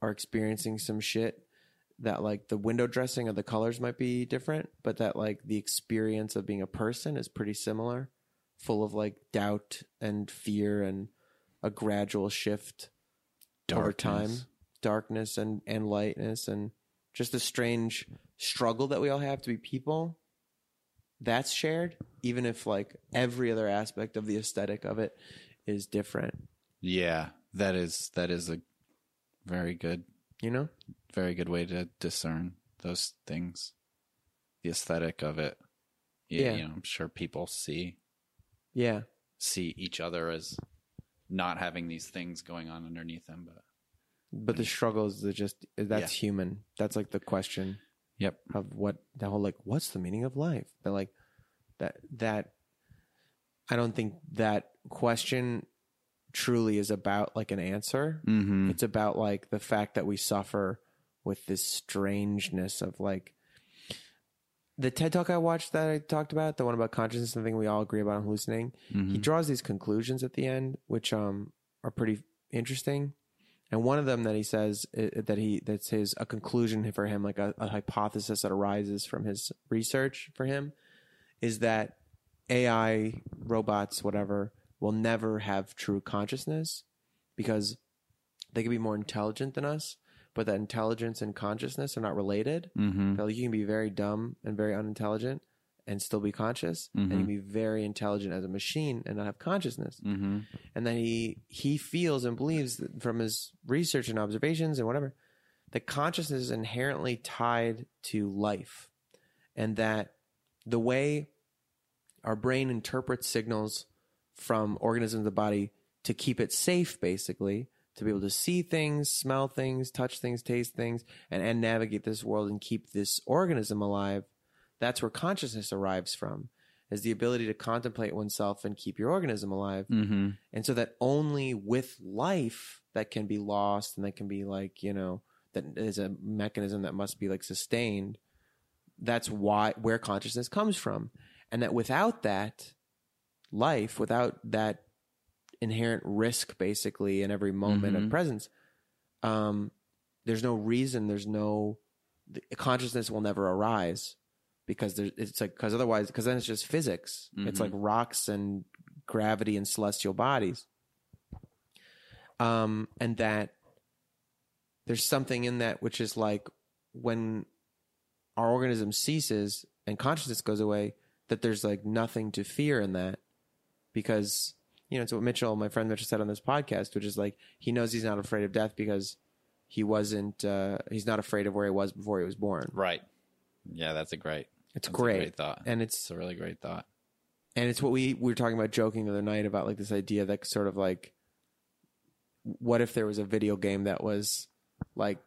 are experiencing some shit that like the window dressing of the colors might be different, but that like the experience of being a person is pretty similar, full of like doubt and fear and a gradual shift over time, darkness and and lightness and just a strange struggle that we all have to be people. That's shared, even if like every other aspect of the aesthetic of it is different. Yeah, that is that is a very good You know? very good way to discern those things. The aesthetic of it. Yeah, Yeah. you know, I'm sure people see Yeah. see each other as not having these things going on underneath them, but But the struggles are just that's human. That's like the question yep. of what the whole like what's the meaning of life? But like that that I don't think that question truly is about like an answer. Mm-hmm. It's about like the fact that we suffer with this strangeness of like the TED talk I watched that I talked about, the one about consciousness, something we all agree about on hallucinating. Mm-hmm. He draws these conclusions at the end, which um are pretty interesting. And one of them that he says uh, that he that's his a conclusion for him, like a, a hypothesis that arises from his research for him, is that AI robots, whatever, will never have true consciousness because they can be more intelligent than us, but that intelligence and consciousness are not related. Mm-hmm. That you can be very dumb and very unintelligent and still be conscious, and you can be very intelligent as a machine and not have consciousness. Mm-hmm. And then he he feels and believes that from his research and observations and whatever that consciousness is inherently tied to life, and that the way our brain interprets signals from organisms in the body to keep it safe, basically, to be able to see things, smell things, touch things, taste things, and, and navigate this world and keep this organism alive. That's where consciousness arrives from, is the ability to contemplate oneself and keep your organism alive. Mm-hmm. And so that only with life that can be lost and that can be like, you know, that is a mechanism that must be like sustained. That's why where consciousness comes from, and that without that life, without that inherent risk, basically in every moment of Mhm. presence, um, there's no reason. There's no the consciousness will never arise because there's it's like because otherwise because then it's just physics. It's Mhm. like rocks and gravity and celestial bodies. Um, and that there's something in that which is like when our organism ceases and consciousness goes away, that there's like nothing to fear in that because you know it's what Mitchell, my friend Mitchell, said on this podcast, which is like he knows he's not afraid of death because he wasn't. Uh, he's not afraid of where he was before he was born. Right. Yeah, that's a great. It's that's a great. great thought. and It's it's a really great thought. and it's what we we were talking about joking the other night about like this idea that sort of like what if there was a video game that was like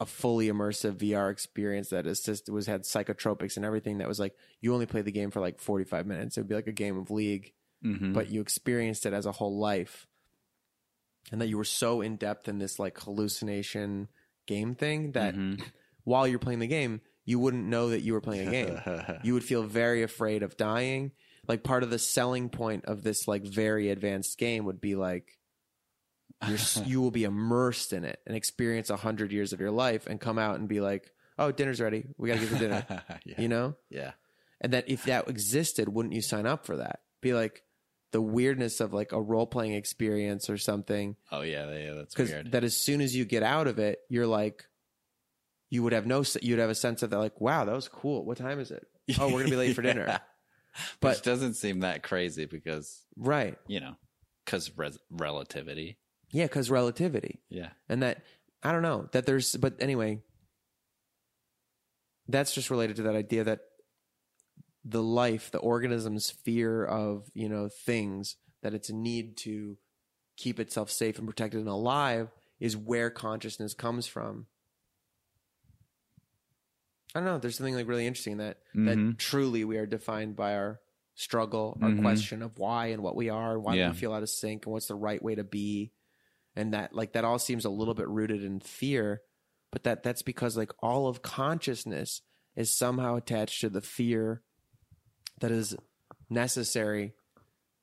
a fully immersive VR experience that assist was had psychotropics and everything that was like you only play the game for like 45 minutes it would be like a game of league Mm-hmm. but you experienced it as a whole life and that you were so in depth in this like hallucination game thing that Mm-hmm. [clears throat] while you're playing the game you wouldn't know that you were playing a game [laughs] you would feel very afraid of dying. Like part of the selling point of this like very advanced game would be like you're, [laughs] you will be immersed in it and experience a hundred years of your life and come out and be like, oh, dinner's ready. We gotta get the dinner. [laughs] yeah. you know, yeah. and that if that existed, wouldn't you sign up for that? Be like the weirdness of like a role playing experience or something Oh yeah, yeah. That's because weird. that as soon as you get out of it, you're like, you would have no, you'd have a sense of that, like, wow, that was cool. What time is it? Oh, we're gonna be late for [laughs] dinner. Yeah. But- Which doesn't seem that crazy because Right? you know, because res- relativity. Yeah, because relativity, Yeah. and that I don't know that there's, but anyway, that's just related to that idea that the life, the organism's fear of you know things, that its need to keep itself safe and protected and alive is where consciousness comes from. I don't know. There's something like really interesting that Mhm. that truly we are defined by our struggle, our Mhm. question of why and what we are, why Yeah. we feel out of sync, and what's the right way to be, and that like that all seems a little bit rooted in fear, but that that's because like all of consciousness is somehow attached to the fear that is necessary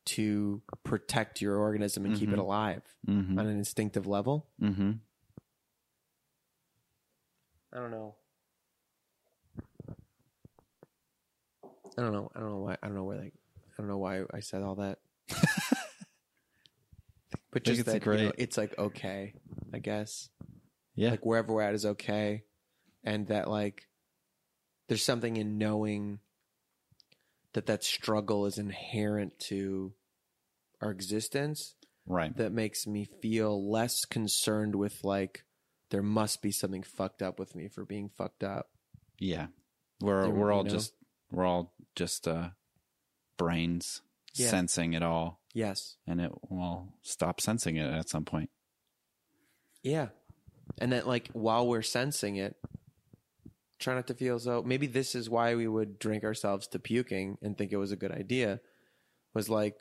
to protect your organism and keep it Mhm. alive Mm-hmm. on an instinctive level. Mm-hmm. I don't know. I don't know. I don't know why. I don't know where like. I don't know why I said all that. [laughs] but just it's that you know, great. it's like okay, I guess. Yeah. Like wherever we're at is okay, and that like there's something in knowing that that struggle is inherent to our existence right. that makes me feel less concerned with like there must be something fucked up with me for being fucked up. Yeah. We're we're all know? just we're all just uh brains Yeah. sensing it all Yes. and it will stop sensing it at some point. Yeah. And that like while we're sensing it, try not to feel so maybe this is why we would drink ourselves to puking and think it was a good idea. Was like,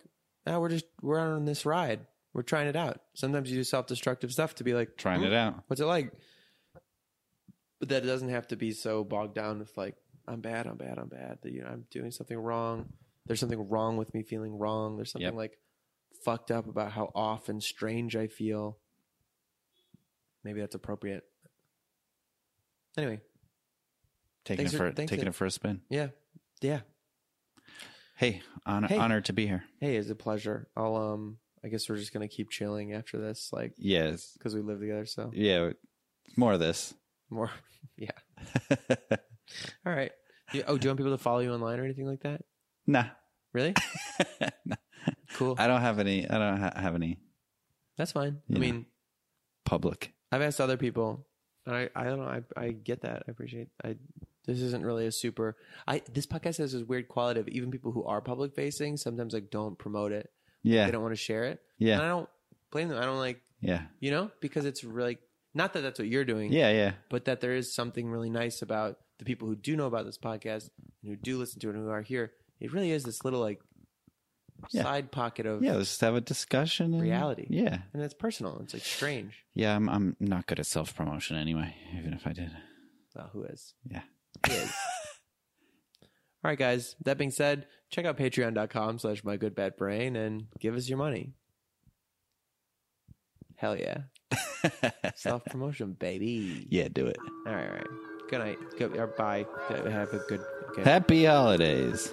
oh, we're just we're on this ride. We're trying it out. Sometimes you do self destructive stuff to be like Trying "Hmm, it out. What's it like? But that doesn't have to be so bogged down with like, I'm bad, I'm bad, I'm bad. That you know, I'm doing something wrong. There's something wrong with me feeling wrong. There's something Yep. like fucked up about how off and strange I feel. Maybe that's appropriate. Anyway, Taking Thanks it for- for taking it for a spin. yeah, yeah. Hey, honor, Hey. honored to be here. Hey, it's a pleasure. I'll um, I guess we're just gonna keep chilling after this, like Yes. because we live together. So Yeah. More of this. more, [laughs] yeah. All right. Oh, do you want people to follow you online or anything like that? nah. Really? [laughs] Nah. Cool. I don't have any. I don't ha- have any That's fine. I know. mean, public. I've asked other people, and I, I don't know. I, I get that. I appreciate. I this isn't really a super. I this podcast has this weird quality of even people who are public facing sometimes like don't promote it. Yeah. They don't want to share it. Yeah. And I don't blame them. I don't like Yeah. you know because it's really not that that's what you're doing. Yeah. Yeah. But that there is something really nice about the people who do know about this podcast and who do listen to it and who are here. It really is this little like Yeah. side pocket of Yeah, let's just have a discussion. And, reality. Yeah, and it's personal. It's like strange. yeah. I'm I'm not good at self promotion anyway. Even if I did, Well, who is? yeah. [laughs] All right, guys. That being said, check out patreon.com slash my good bad brain and give us your money. Hell yeah. [laughs] Self promotion, baby. yeah, do it. All right, all right. Good night. Good, or bye. Have a good. Okay. Happy holidays.